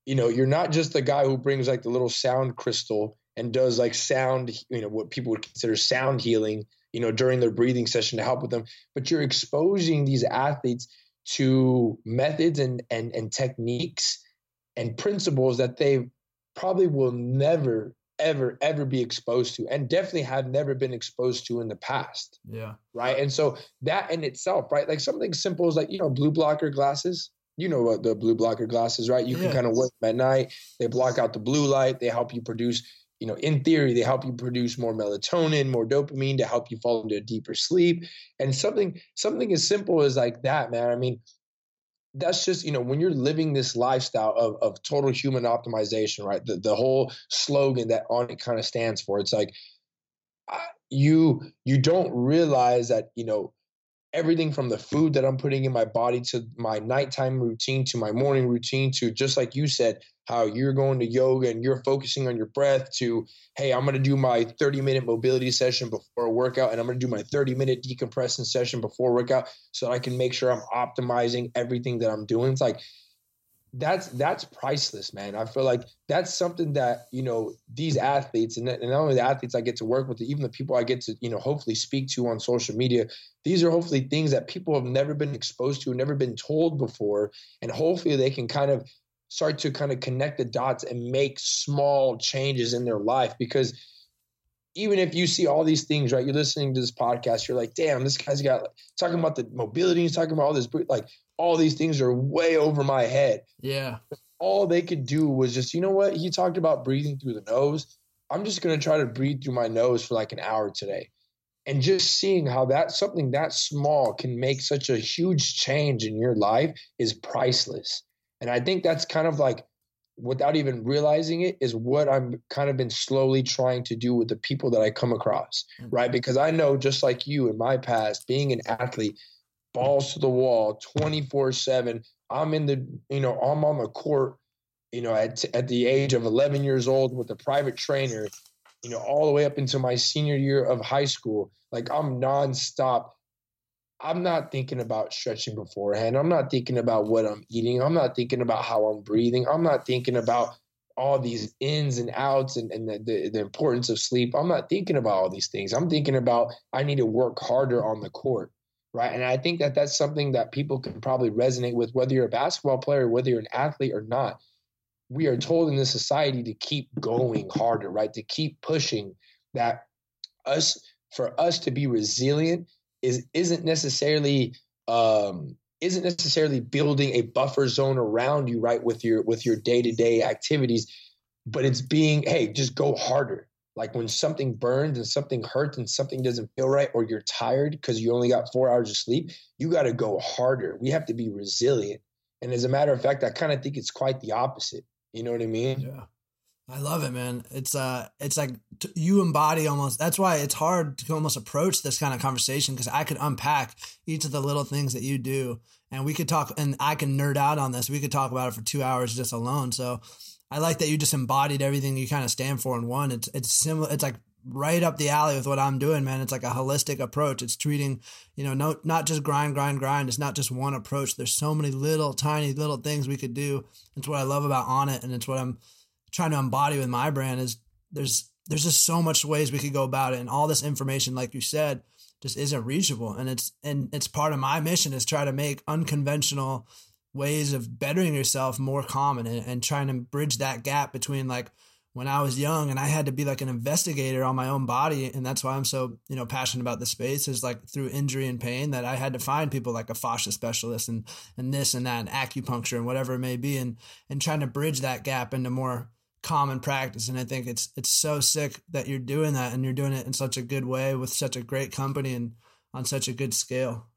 you know you're not just the guy who brings like the little sound crystal and does like sound you know what people would consider sound healing you know during their breathing session to help with them but you're exposing these athletes to methods and and, and techniques and principles that they probably will never ever ever be exposed to and definitely have never been exposed to in the past. Yeah. Right? And so that in itself right? Like something simple as like you know blue blocker glasses. You know what the blue blocker glasses right? You yeah. can kind of wear them at night. They block out the blue light. They help you produce you know in theory they help you produce more melatonin more dopamine to help you fall into a deeper sleep. And something something as simple as like that man i mean that's just you know when you're living this lifestyle of, of total human optimization right the, the whole slogan that Onnit kind of stands for it's like uh, you you don't realize that you know everything from the food that I'm putting in my body to my nighttime routine to my morning routine to just like you said, how you're going to yoga and you're focusing on your breath to, hey, I'm going to do my 30 minute mobility session before a workout and I'm going to do my 30 minute decompressing session before workout so I can make sure I'm optimizing everything that I'm doing. It's like that's that's priceless, man. I feel like that's something that you know these athletes, and, and not only the athletes I get to work with, even the people I get to you know hopefully speak to on social media. These are hopefully things that people have never been exposed to, never been told before, and hopefully they can kind of start to kind of connect the dots and make small changes in their life because even if you see all these things, right? You're listening to this podcast, you're like, damn, this guy's got talking about the mobility, he's talking about all this, like all these things are way over my head. Yeah. All they could do was just, you know what? He talked about breathing through the nose. I'm just going to try to breathe through my nose for like an hour today. And just seeing how that something that small can make such a huge change in your life is priceless. And I think that's kind of like without even realizing it is what I'm kind of been slowly trying to do with the people that I come across, mm-hmm. right? Because I know just like you in my past, being an athlete, balls to the wall 24 7 i'm in the you know i'm on the court you know at, at the age of 11 years old with a private trainer you know all the way up into my senior year of high school. Like i'm nonstop. I'm not thinking about stretching beforehand. I'm not thinking about what i'm eating. I'm not thinking about how i'm breathing. I'm not thinking about all these ins and outs and, and the, the, the importance of sleep. I'm not thinking about all these things. I'm thinking about i need to work harder on the court right? And I think that that's something that people can probably resonate with, whether you're a basketball player, whether you're an athlete or not. We are told in this society to keep going harder, right? To keep pushing. That us for us to be resilient is isn't necessarily um, isn't necessarily building a buffer zone around you, right? With your with your day to day activities, but it's being hey, just go harder like when something burns and something hurts and something doesn't feel right or you're tired because you only got four hours of sleep you got to go harder we have to be resilient and as a matter of fact i kind of think it's quite the opposite you know what i mean yeah I love it, man. It's uh, it's like t- you embody almost. That's why it's hard to almost approach this kind of conversation because I could unpack each of the little things that you do, and we could talk, and I can nerd out on this. We could talk about it for two hours just alone. So, I like that you just embodied everything you kind of stand for in one. It's it's similar. It's like right up the alley with what I'm doing, man. It's like a holistic approach. It's treating, you know, no, not just grind, grind, grind. It's not just one approach. There's so many little, tiny, little things we could do. It's what I love about Onnit, and it's what I'm trying to embody with my brand. Is there's there's just so much ways we could go about it, and all this information, like you said, just isn't reachable. And it's and it's part of my mission is try to make unconventional ways of bettering yourself more common and, and trying to bridge that gap between like when I was young and I had to be like an investigator on my own body. And that's why I'm so, you know, passionate about the space is like through injury and pain that I had to find people like a fascia specialist and, and this and that and acupuncture and whatever it may be. And, and trying to bridge that gap into more common practice. And I think it's, it's so sick that you're doing that and you're doing it in such a good way with such a great company and on such a good scale.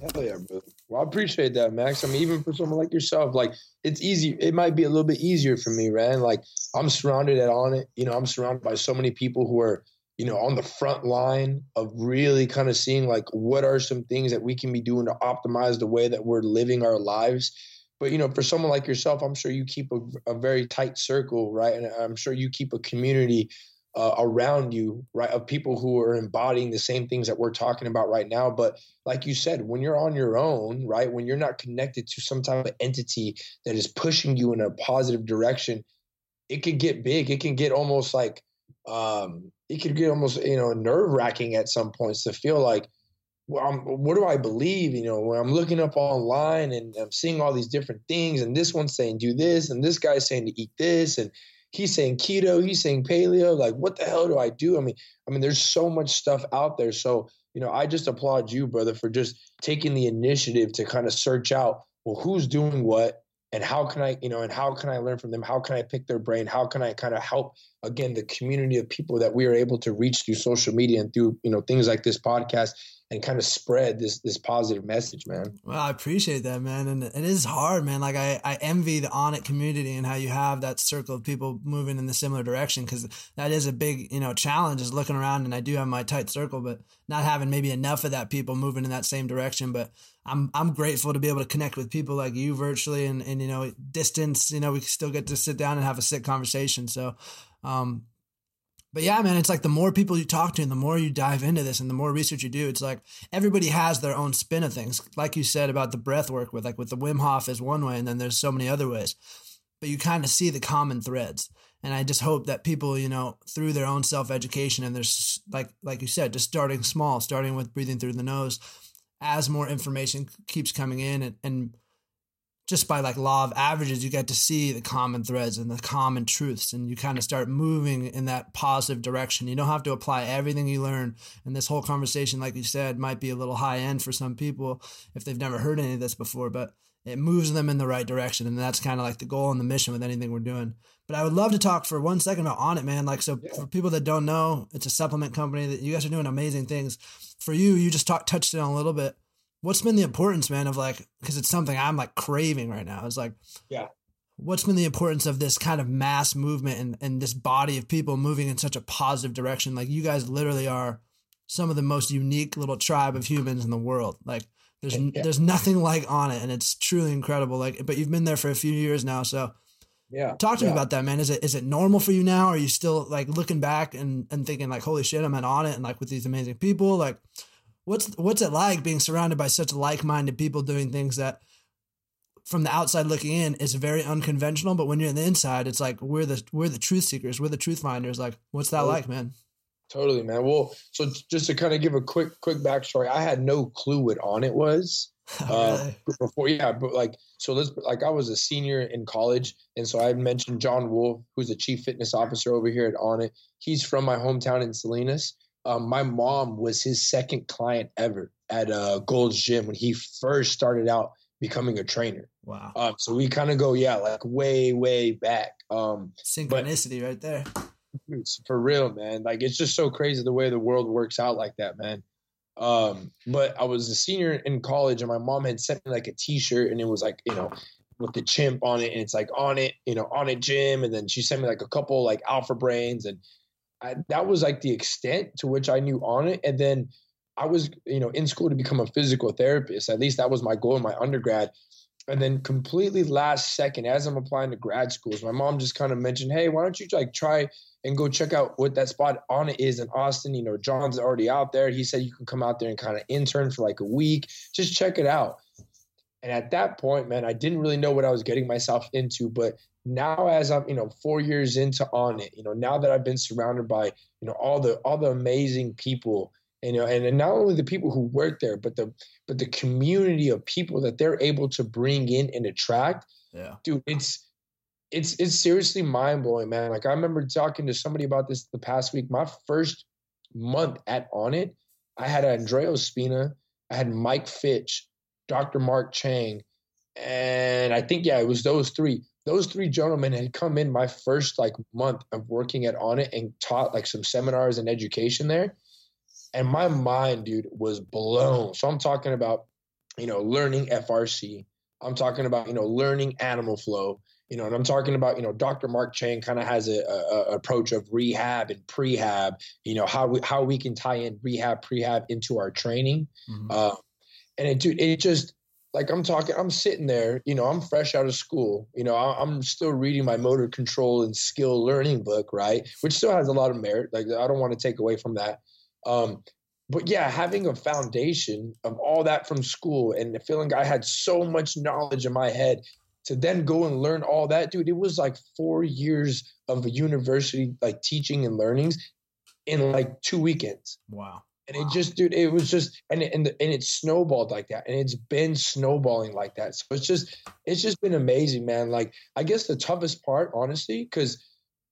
Hell yeah. Well, I appreciate that, Max. I mean, even for someone like yourself, like it's easy. It might be a little bit easier for me, man. Like I'm surrounded at Onnit. You know, I'm surrounded by so many people who are, you know, on the front line of really kind of seeing like what are some things that we can be doing to optimize the way that we're living our lives. But you know, for someone like yourself, I'm sure you keep a, a very tight circle, right? And I'm sure you keep a community uh, around you, right, of people who are embodying the same things that we're talking about right now. But like you said, when you're on your own, right, when you're not connected to some type of entity that is pushing you in a positive direction, it could get big. It can get almost like, um, it could get almost, you know, nerve wracking at some points to feel like, well, I'm, what do I believe? You know, when I'm looking up online and I'm seeing all these different things, and this one's saying do this, and this guy's saying to eat this, and he's saying keto, he's saying paleo. Like, what the hell do I do? I mean, I mean, there's so much stuff out there. So, you know, I just applaud you, brother, for just taking the initiative to kind of search out, well, who's doing what and how can I, you know, and how can I learn from them? How can I pick their brain? How can I kind of help again the community of people that we are able to reach through social media and through, you know, things like this podcast and kind of spread this this positive message, man. Well, I appreciate that, man, and it is hard, man. Like I, I envy the Onnit community and how you have that circle of people moving in the similar direction because that is a big, you know, challenge. Is looking around, and I do have my tight circle, but not having maybe enough of that people moving in that same direction. But I'm I'm grateful to be able to connect with people like you virtually, and and you know, distance. You know, we still get to sit down and have a sick conversation. So, um, but yeah, man, it's like the more people you talk to and the more you dive into this and the more research you do, it's like everybody has their own spin of things. Like you said about the breath work with like with the Wim Hof is one way and then there's so many other ways. But you kind of see the common threads. And I just hope that people, you know, through their own self education and there's like like you said, just starting small, starting with breathing through the nose, as more information keeps coming in and, and just by like law of averages, you get to see the common threads and the common truths, and you kind of start moving in that positive direction. You don't have to apply everything you learn. And this whole conversation, like you said, might be a little high end for some people if they've never heard any of this before, but it moves them in the right direction. And that's kind of like the goal and the mission with anything we're doing. But I would love to talk for one second about Onnit, man. Like, so yeah. for people that don't know, it's a supplement company that you guys are doing amazing things. For you, you just talk, touched it on a little bit what's been the importance, man, of like because it's something I'm like craving right now. It's like, yeah, what's been the importance of this kind of mass movement and and this body of people moving in such a positive direction? Like you guys literally are some of the most unique little tribe of humans in the world. Like there's yeah. there's nothing like Onnit, and it's truly incredible. Like, but you've been there for a few years now, so. Yeah. Talk to yeah. me about that, man. Is it is it normal for you now? Are you still like looking back and, and thinking like, holy shit, I'm at it, and like with these amazing people? Like What's what's it like being surrounded by such like-minded people doing things that from the outside looking in is very unconventional, but when you're in the inside, it's like we're the we're the truth seekers, we're the truth finders. Like, what's that totally. like, man? Totally, man. Well, so just to kind of give a quick quick backstory, I had no clue what Onnit was. Uh, before, yeah, but like, so let's like, I was a senior in college, and so I mentioned John Wolf, who's the chief fitness officer over here at Onnit. He's from my hometown in Salinas, um, my mom was his second client ever at uh, Gold's Gym when he first started out becoming a trainer. Wow. Um, so we kind of go, yeah, like way, way back. Um, Synchronicity but, right there. For real, man. Like it's just so crazy the way the world works out like that, man. Um, but I was a senior in college and my mom had sent me like a t-shirt and it was like, you know, with the chimp on it, and it's like Onnit, you know, Onnit gym, and then she sent me like a couple like alpha brains, and I, that was like the extent to which I knew Onnit. and then I was you know in school to become a physical therapist. At least that was my goal in my undergrad. And then completely last second, as I'm applying to grad schools, my mom just kind of mentioned, "Hey, why don't you like try and go check out what that spot Onnit is in Austin. You know, John's already out there. He said you can come out there and kind of intern for like a week. Just check it out. And at that point, man, I didn't really know what I was getting myself into. But now as I'm, you know, four years into Onnit, you know, now that I've been surrounded by, you know, all the all the amazing people, you know, and, and not only the people who work there, but the but the community of people that they're able to bring in and attract. Yeah. Dude, it's it's it's seriously mind blowing, man. Like I remember talking to somebody about this the past week. My first month at Onnit, I had Andreo Spina, I had Mike Fitch, Dr. Mark Cheng, and I think yeah, it was those three. Those three gentlemen had come in my first like month of working at Onnit and taught like some seminars and education there. And my mind, dude, was blown. So I'm talking about, you know, learning FRC. I'm talking about, you know, learning animal flow you know, and I'm talking about, you know, Dr. Mark Cheng kind of has a, a, a, approach of rehab and prehab, you know, how we, how we can tie in rehab, prehab into our training. Mm-hmm. Uh, and it, dude, it just, like I'm talking, I'm sitting there, you know, I'm fresh out of school, you know, I'm still reading my motor control and skill learning book, right? Which still has a lot of merit. Like I don't want to take away from that. Um, but yeah, having a foundation of all that from school and the feeling I had so much knowledge in my head to then go and learn all that, dude, it was like four years of university like teaching and learnings in like two weekends. Wow. And wow. it just, dude, it was just, and it, and the, and it snowballed like that, and it's been snowballing like that. So it's just, it's just been amazing, man. Like I guess the toughest part, honestly, because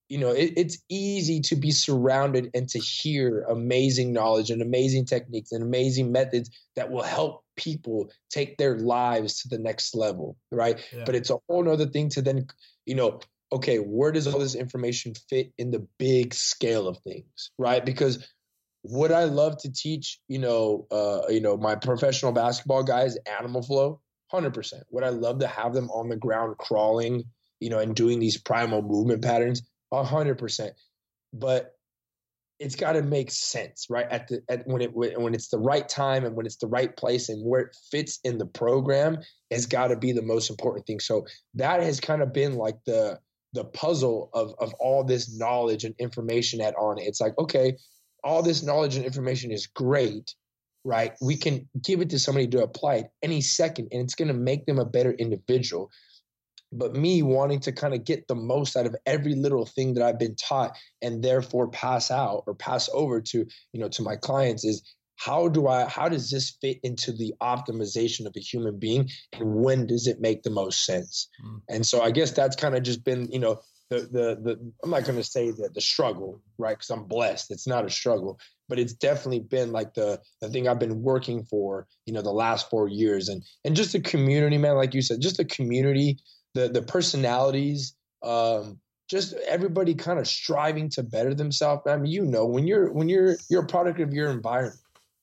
you know it, it's easy to be surrounded and to hear amazing knowledge and amazing techniques and amazing methods that will help people take their lives to the next level right yeah. but it's a whole nother thing to then you know okay where does all this information fit in the big scale of things right because would i love to teach you know uh you know my professional basketball guys animal flow 100% would i love to have them on the ground crawling you know and doing these primal movement patterns a hundred percent. But it's got to make sense, right? At the at when it when it's the right time and when it's the right place and where it fits in the program has got to be the most important thing. So that has kind of been like the the puzzle of of all this knowledge and information at Onnit. It's like okay, all this knowledge and information is great, right? We can give it to somebody to apply it any second, and it's going to make them a better individual but me wanting to kind of get the most out of every little thing that I've been taught and therefore pass out or pass over to, you know, to my clients is how do I how does this fit into the optimization of a human being and when does it make the most sense? Mm. And so I guess that's kind of just been, you know, the the the I'm not going to say that the struggle, right? Cuz I'm blessed. It's not a struggle, but it's definitely been like the the thing I've been working for, you know, the last 4 years and and just the community, man, like you said, just the community the the personalities, um, just everybody kind of striving to better themselves. I mean, you know, when you're when you're you're a product of your environment,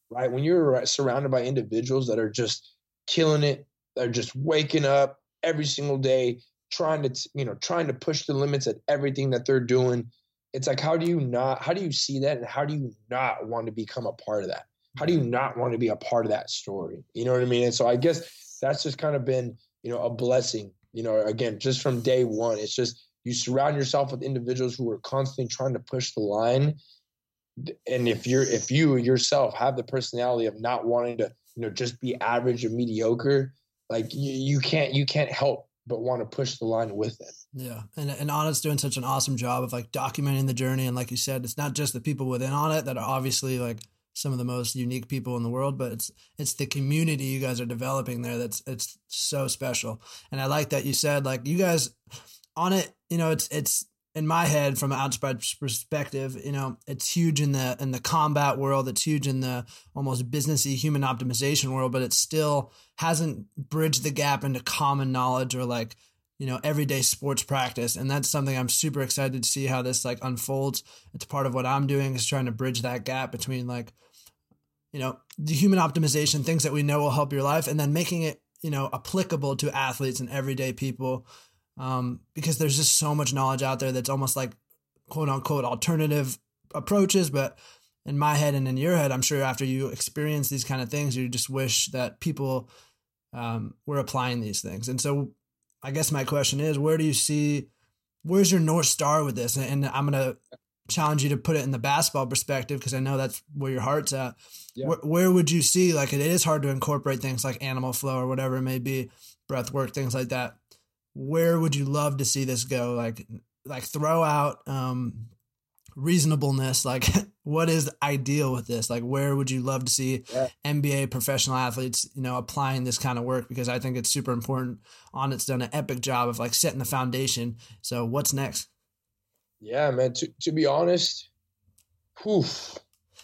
right? When you're surrounded by individuals that are just killing it, they're just waking up every single day, trying to you know trying to push the limits at everything that they're doing. It's like how do you not how do you see that and how do you not want to become a part of that? How do you mm-hmm. not want to be a part of that story? You know what I mean? And so I guess that's just kind of been you know a blessing you know, again, just from day one, it's just you surround yourself with individuals who are constantly trying to push the line. And if you're if you yourself have the personality of not wanting to, you know, just be average or mediocre, like you, you can't you can't help but want to push the line with it. Yeah. And and Onnit's doing such an awesome job of like documenting the journey. And like you said, it's not just the people within Onnit that are obviously like some of the most unique people in the world, but it's it's the community you guys are developing there that's it's so special. And I like that you said like you guys on it, you know, it's it's in my head from an outside perspective, you know, it's huge in the in the combat world, it's huge in the almost businessy human optimization world, but it still hasn't bridged the gap into common knowledge or like you know everyday sports practice and that's something i'm super excited to see how this like unfolds it's part of what i'm doing is trying to bridge that gap between like you know the human optimization things that we know will help your life and then making it you know, applicable to athletes and everyday people. Um, because there's just so much knowledge out there that's almost like quote unquote alternative approaches. But in my head and in your head, I'm sure after you experience these kind of things, you just wish that people um, were applying these things. And so I guess my question is, where do you see, where's your North Star with this? And I'm going to challenge you to put it in the basketball perspective because I know that's where your heart's at. Yeah. Where, where, would you see like it is hard to incorporate things like animal flow or whatever it may be, breath work, things like that. Where would you love to see this go? Like like throw out um reasonableness like what is ideal with this like where would you love to see yeah. nba professional athletes you know applying this kind of work because i think it's super important Onnit's done an epic job of like setting the foundation so what's next yeah, man. To to be honest, whew,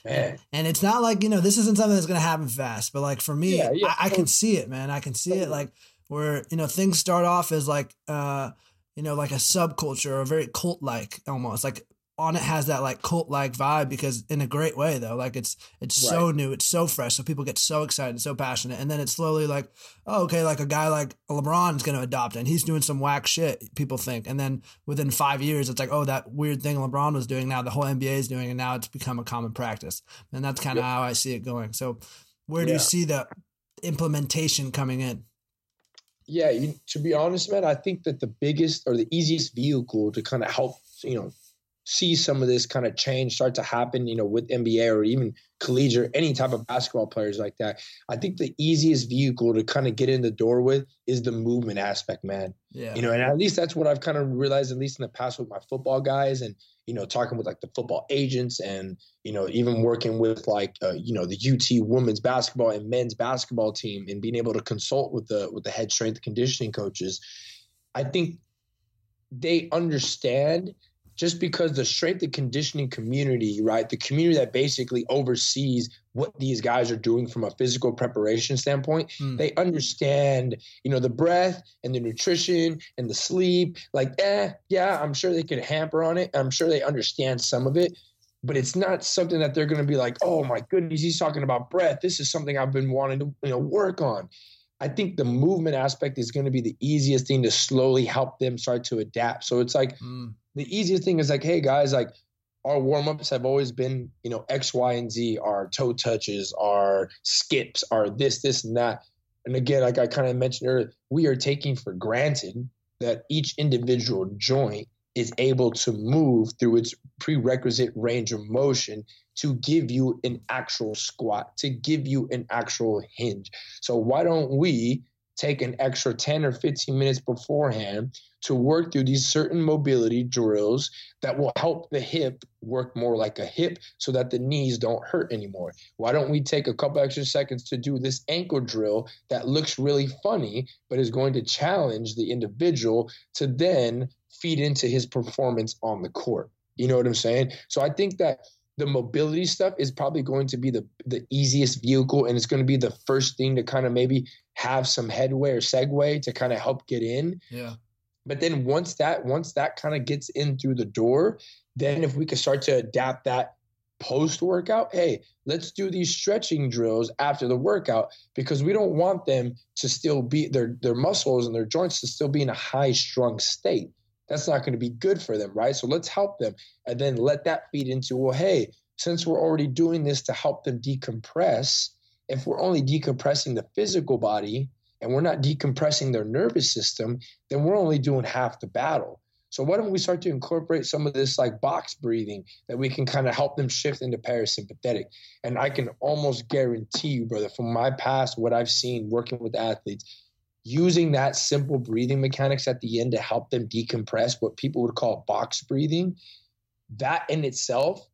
man. And it's not like you know this isn't something that's gonna happen fast, but like for me, yeah, yeah. I, I, can see it, man. I can see it like where you know things start off as like uh you know like a subculture or very cult like almost like Onnit has that like cult like vibe because in a great way though like it's it's right. so new it's so fresh so people get so excited so passionate and then it's slowly like oh okay like a guy like LeBron is going to adopt it and he's doing some whack shit people think and then within five years it's like oh that weird thing LeBron was doing now the whole NBA is doing and now it's become a common practice and that's kind of yep. how I see it going so where do yeah. you see the implementation coming in yeah you, to be honest man I think that the biggest or the easiest vehicle to kind of help you know see some of this kind of change start to happen, you know, with NBA or even collegiate, or any type of basketball players like that. I think the easiest vehicle to kind of get in the door with is the movement aspect, man. Yeah. You know, and at least that's what I've kind of realized, at least in the past with my football guys and, you know, talking with like the football agents and, you know, even working with like, uh, you know, the UT women's basketball and men's basketball team and being able to consult with the, with the head strength conditioning coaches. I think they understand – just because the strength and conditioning community, right, the community that basically oversees what these guys are doing from a physical preparation standpoint, mm. they understand, you know, the breath and the nutrition and the sleep. Like, eh, yeah, I'm sure they could hamper on it. I'm sure they understand some of it, but it's not something that they're going to be like, oh my goodness, he's talking about breath. This is something I've been wanting to, you know, work on. I think the movement aspect is going to be the easiest thing to slowly help them start to adapt. So it's like mm. The easiest thing is like, hey guys, like our warm ups have always been, you know, X, Y, and Z, our toe touches, our skips, our this, this, and that. And again, like I kind of mentioned earlier, we are taking for granted that each individual joint is able to move through its prerequisite range of motion to give you an actual squat, to give you an actual hinge. So why don't we take an extra 10 or 15 minutes beforehand to work through these certain mobility drills that will help the hip work more like a hip so that the knees don't hurt anymore. Why don't we take a couple extra seconds to do this ankle drill that looks really funny, but is going to challenge the individual to then feed into his performance on the court? You know what I'm saying? So I think that the mobility stuff is probably going to be the the easiest vehicle and it's going to be the first thing to kind of maybe have some headway or segue to kind of help get in yeah but then once that once that kind of gets in through the door then if we could start to adapt that post workout hey let's do these stretching drills after the workout because we don't want them to still be their their muscles and their joints to still be in a high strung state that's not going to be good for them, right? So let's help them and then let that feed into, well, hey, since we're already doing this to help them decompress, if we're only decompressing the physical body and we're not decompressing their nervous system, then we're only doing half the battle. So why don't we start to incorporate some of this like box breathing that we can kind of help them shift into parasympathetic? And I can almost guarantee you, brother, from my past, what I've seen working with athletes, using that simple breathing mechanics at the end to help them decompress what people would call box breathing that in itself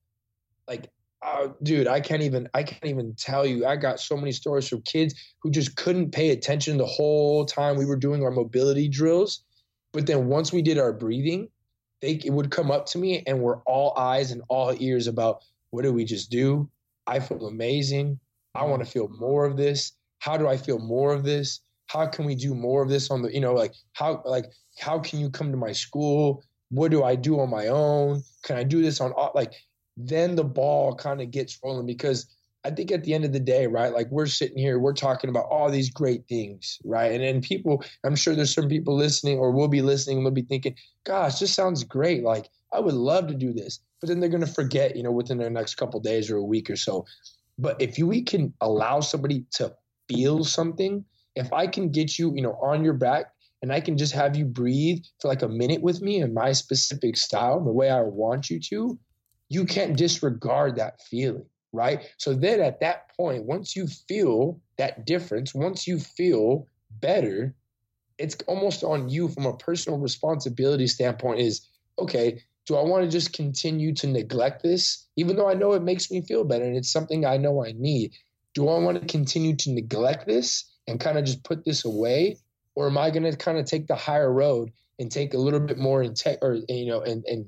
like uh, dude i can't even i can't even tell you. I got so many stories from kids who just couldn't pay attention the whole time we were doing our mobility drills. But then once we did our breathing they it would come up to me and we're all eyes and all ears about what did we just do? I feel amazing. I want to feel more of this. How do i feel more of this? How can we do more of this on the you know like how like how can you come to my school? What do i do on my own? Can i do this on like then the ball kind of gets rolling because I think at the end of the day, right, like we're sitting here, we're talking about all these great things, right? And then people, I'm sure there's some people listening or will be listening and will be thinking, gosh, this sounds great. Like I would love to do this. But then they're going to forget, you know, within the next couple days or a week or so. But if we can allow somebody to feel something, if I can get you, you know, on your back and I can just have you breathe for like a minute with me in my specific style, the way I want you to, you can't disregard that feeling, right? So then at that point, once you feel that difference, once you feel better, it's almost on you from a personal responsibility standpoint is okay, do I want to just continue to neglect this, even though I know it makes me feel better and it's something I know I need? Do I want to continue to neglect this and kind of just put this away? Or am I going to kind of take the higher road and take a little bit more in tech or, you know, and, and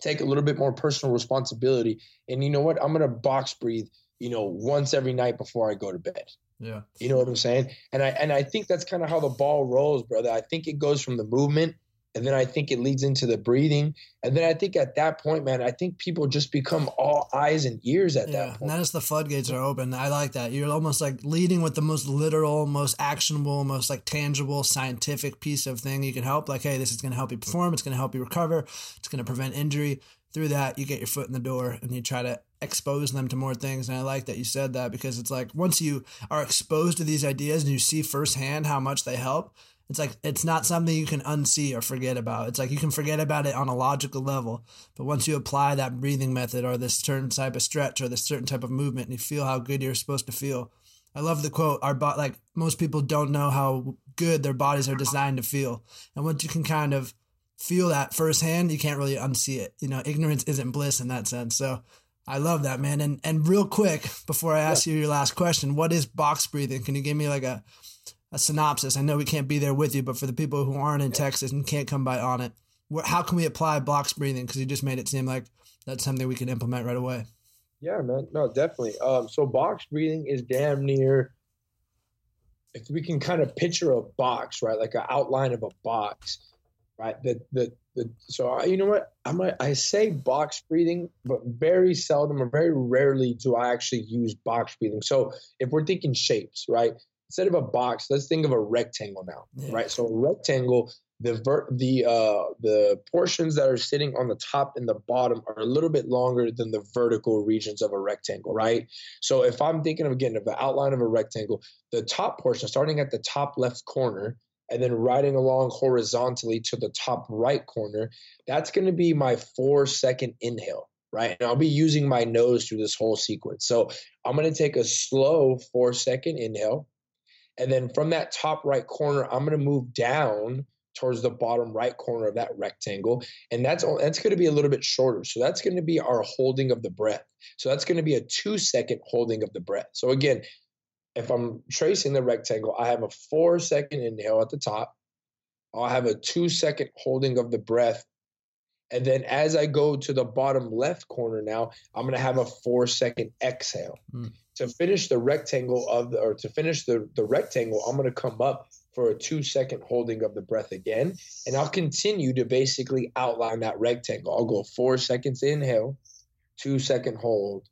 take a little bit more personal responsibility. And you know what? I'm gonna box breathe, you know, once every night before I go to bed. Yeah. You know what I'm saying? And I and I think that's kind of how the ball rolls, brother. I think it goes from the movement and then I think it leads into the breathing. And then I think at that point, man, I think people just become all eyes and ears at yeah, that point. And that is the floodgates are open. I like that. You're almost like leading with the most literal, most actionable, most like tangible, scientific piece of thing you can help. Like, hey, this is going to help you perform. It's going to help you recover. It's going to prevent injury. Through that, you get your foot in the door and you try to expose them to more things. And I like that you said that because it's like once you are exposed to these ideas and you see firsthand how much they help, it's like it's not something you can unsee or forget about. It's like you can forget about it on a logical level, but once you apply that breathing method or this certain type of stretch or this certain type of movement, and you feel how good you're supposed to feel. I love the quote. Our bo- like most people don't know how good their bodies are designed to feel, and once you can kind of feel that firsthand, you can't really unsee it. You know, ignorance isn't bliss in that sense. So I love that, man. And and real quick before I ask yeah. you your last question, what is box breathing? Can you give me like a a synopsis. I know we can't be there with you, but for the people who aren't in Texas and can't come by Onnit, how can we apply box breathing? Because you just made it seem like that's something we can implement right away. Yeah, man. No, definitely. Um, so box breathing is damn near. If we can kind of picture a box, right, like an outline of a box, right? The the the. So I, you know what? I might I say box breathing, but very seldom or very rarely do I actually use box breathing. So if we're thinking shapes, right? Instead of a box, let's think of a rectangle now, yeah. right? So a rectangle, the ver- the uh, the portions that are sitting on the top and the bottom are a little bit longer than the vertical regions of a rectangle, right? So if I'm thinking of again of the outline of a rectangle, the top portion, starting at the top left corner, and then riding along horizontally to the top right corner, that's going to be my four second inhale, right? And I'll be using my nose through this whole sequence. So I'm going to take a slow four second inhale. And then from that top right corner, I'm going to move down towards the bottom right corner of that rectangle. And that's, that's going to be a little bit shorter. So that's going to be our holding of the breath. So that's going to be a two second holding of the breath. So again, if I'm tracing the rectangle, I have a four second inhale at the top. I'll have a two second holding of the breath. And then as I go to the bottom left corner now, I'm going to have a four second exhale. Mm to finish the rectangle of the, or to finish the, the rectangle, I'm going to come up for a two second holding of the breath again. And I'll continue to basically outline that rectangle. I'll go four seconds inhale, two second hold,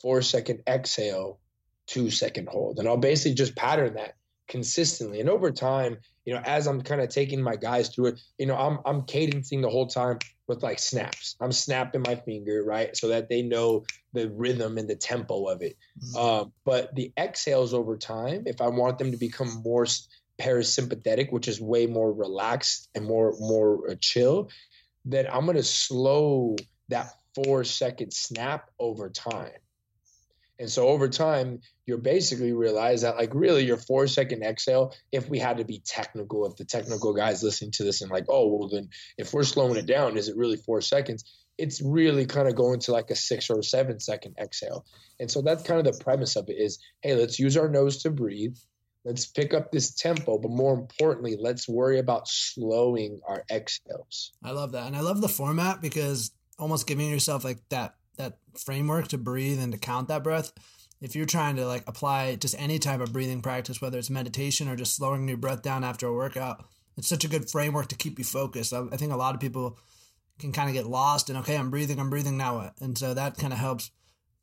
four second exhale, two second hold. And I'll basically just pattern that consistently. And over time, you know, as I'm kind of taking my guys through it, you know, I'm I'm cadencing the whole time with like snaps. I'm snapping my finger, right? So that they know the rhythm and the tempo of it. Mm-hmm. Um, but the exhales over time, if I want them to become more parasympathetic, which is way more relaxed and more more uh, chill, then I'm gonna slow that four second snap over time. And so over time, you'll basically realize that, like, really, your four second exhale, if we had to be technical, if the technical guys listening to this and like, oh, well, then if we're slowing it down, is it really four seconds? It's really kind of going to like a six or seven second exhale. And so that's kind of the premise of it is hey, let's use our nose to breathe. Let's pick up this tempo, but more importantly, let's worry about slowing our exhales. I love that. And I love the format because almost giving yourself like that that framework to breathe and to count that breath if you're trying to like apply just any type of breathing practice whether it's meditation or just slowing your breath down after a workout it's such a good framework to keep you focused i, I think a lot of people can kind of get lost and okay i'm breathing i'm breathing now what and so that kind of helps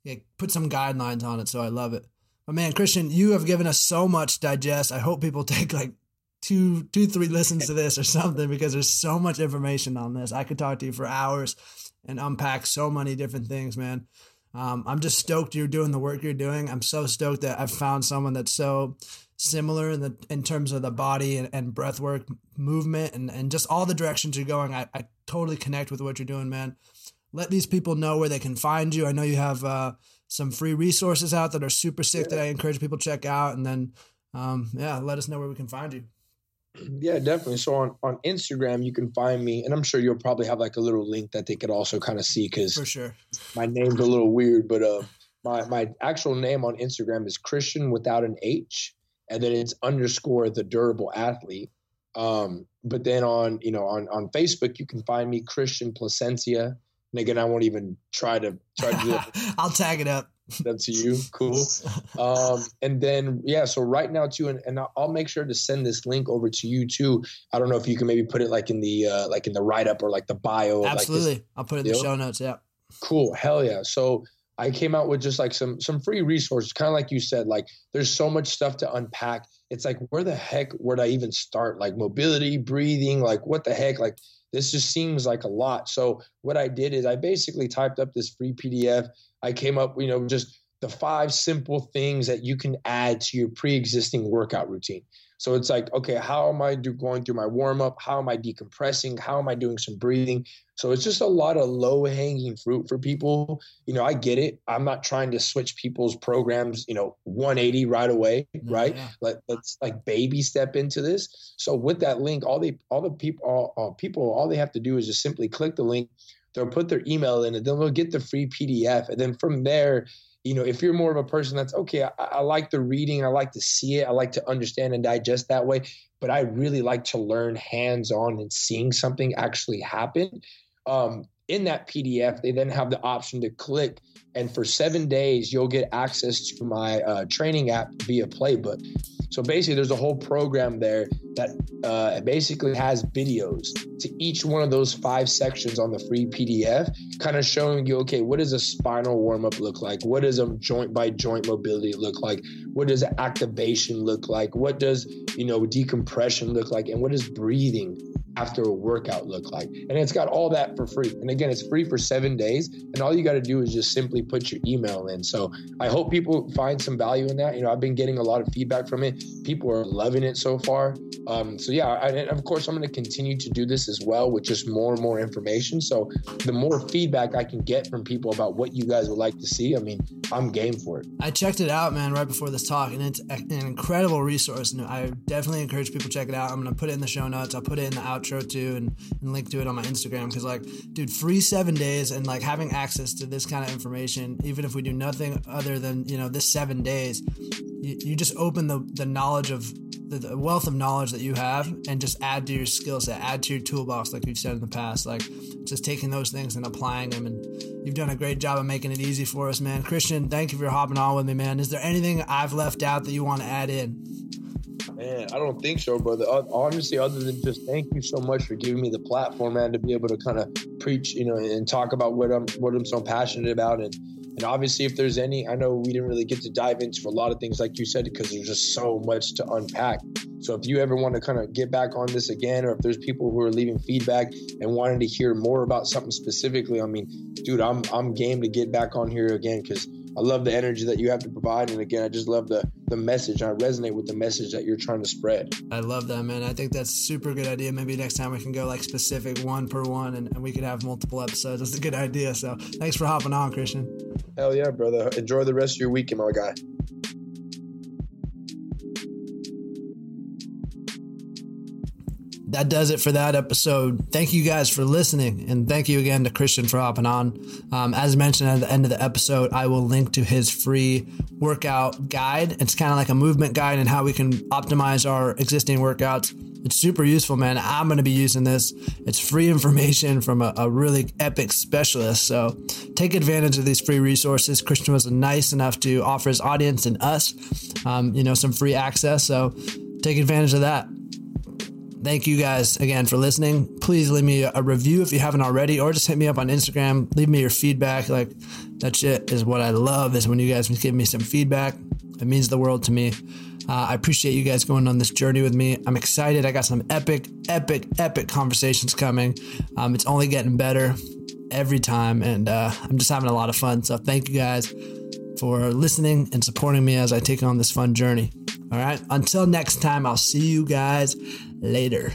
yeah, put some guidelines on it. So I love it. But man, Christian, you have given us so much digest. I hope people take like two, two, three listens to this or something because there's so much information on this. I could talk to you for hours and unpack so many different things, man. Um, I'm just stoked you're doing the work you're doing. I'm so stoked that I've found someone that's so similar in the in terms of the body and, and breath work movement and, and just all the directions you're going. I, I totally connect with what you're doing, man. Let these people know where they can find you. I know you have uh, some free resources out that are super sick yeah. that I encourage people to check out. And then, um, yeah, let us know where we can find you. Yeah, definitely. So on, on Instagram, you can find me, and I'm sure you'll probably have like a little link that they could also kind of see because for sure my name's a little weird, but uh, my my actual name on Instagram is Christian without an H, and then it's underscore the durable athlete. Um, but then on you know on on Facebook, you can find me Christian Placencia. And again, I won't even try to try to do. I'll tag it up. That's you. Cool. Um, and then yeah, so right now too, and, and I'll make sure to send this link over to you too. I don't know if you can maybe put it like in the uh, like in the write up or like the bio. Absolutely, like I'll put it in the show notes. Yeah. Cool. Hell yeah. So I came out with just like some some free resources, kind of like you said. Like there's so much stuff to unpack. It's like where the heck would I even start? Like mobility, breathing, like what the heck? Like this just seems like a lot. So what I did is I basically typed up this free PDF I came up, you know, just the five simple things that you can add to your pre-existing workout routine. So it's like, okay, how am I do going through my warm up? How am I decompressing? How am I doing some breathing? So it's just a lot of low hanging fruit for people. You know, I get it. I'm not trying to switch people's programs, you know, 180 right away, mm, right? Yeah. Let, let's like baby step into this. So with that link, all the all the people all, all people all they have to do is just simply click the link they'll put their email in and then they'll get the free PDF. And then from there, you know, if you're more of a person that's okay, I, I, like the reading, I like to see it, I like to understand and digest that way, but I really like to learn hands on and seeing something actually happen. Um, in that PDF, they then have the option to click, and for seven days, you'll get access to my uh, training app via Playbook. So basically, there's a whole program there that uh, basically has videos to each one of those five sections on the free PDF, kind of showing you, okay, what does a spinal warm up look like? What does a joint by joint mobility look like? What does activation look like? What does, you know, decompression look like? And what does breathing after a workout look like? And it's got all that for free. And again, it's free for seven days. And all you got to do is just simply put your email in. So I hope people find some value in that. You know, I've been getting a lot of feedback from it. People are loving it so far. Um, so yeah, and of course, I'm going to continue to do this as well with just more and more information. So the more feedback I can get from people about what you guys would like to see, I mean, I'm game for it. I checked it out, man, right before this talk, and it's an incredible resource. And I definitely encourage people to check it out. I'm going to put it in the show notes. I'll put it in the outro too, and, and link to it on my Instagram because, like, dude, free seven days and like having access to this kind of information, even if we do nothing other than you know this seven days, you, you just open the the knowledge of the, the, wealth of knowledge that you have and just add to your skill set, add to your toolbox, like you've said in the past. Like just taking those things and applying them. And you've done a great job of making it easy for us, man. Christian, thank you for hopping on with me, man. Is there anything I've left out that you want to add in? Man, I don't think so, brother. Honestly, other than just thank you so much for giving me the platform, man, to be able to kind of preach, you know, and talk about what I'm what I'm so passionate about and and obviously, if there's any, I know we didn't really get to dive into a lot of things like you said because there's just so much to unpack. So if you ever want to kind of get back on this again, or if there's people who are leaving feedback and wanting to hear more about something specifically, I mean, dude, I'm I'm game to get back on here again because I love the energy that you have to provide. And again, I just love the the message. I resonate with the message that you're trying to spread. I love that, man. I think that's super good idea. Maybe next time we can go like specific one per one and, and we could have multiple episodes. That's a good idea. So thanks for hopping on, Christian. Hell yeah, brother. Enjoy the rest of your weekend, my guy. That does it for that episode. Thank you guys for listening, and thank you again to Christian for hopping on. Um, as mentioned at the end of the episode, I will link to his free workout guide. It's kind of like a movement guide and how we can optimize our existing workouts. It's super useful, man. I'm going to be using this. It's free information from a, a really epic specialist. So take advantage of these free resources. Christian was nice enough to offer his audience and us, um, you know, some free access. So take advantage of that. Thank you guys again for listening. Please leave me a review if you haven't already, or just hit me up on Instagram. Leave me your feedback. Like that shit is what I love is when you guys give me some feedback. It means the world to me. Uh, I appreciate you guys going on this journey with me. I'm excited. I got some epic, epic, epic conversations coming. Um, it's only getting better every time, and uh, I'm just having a lot of fun. So thank you guys for listening and supporting me as I take on this fun journey. All right. Until next time, I'll see you guys later.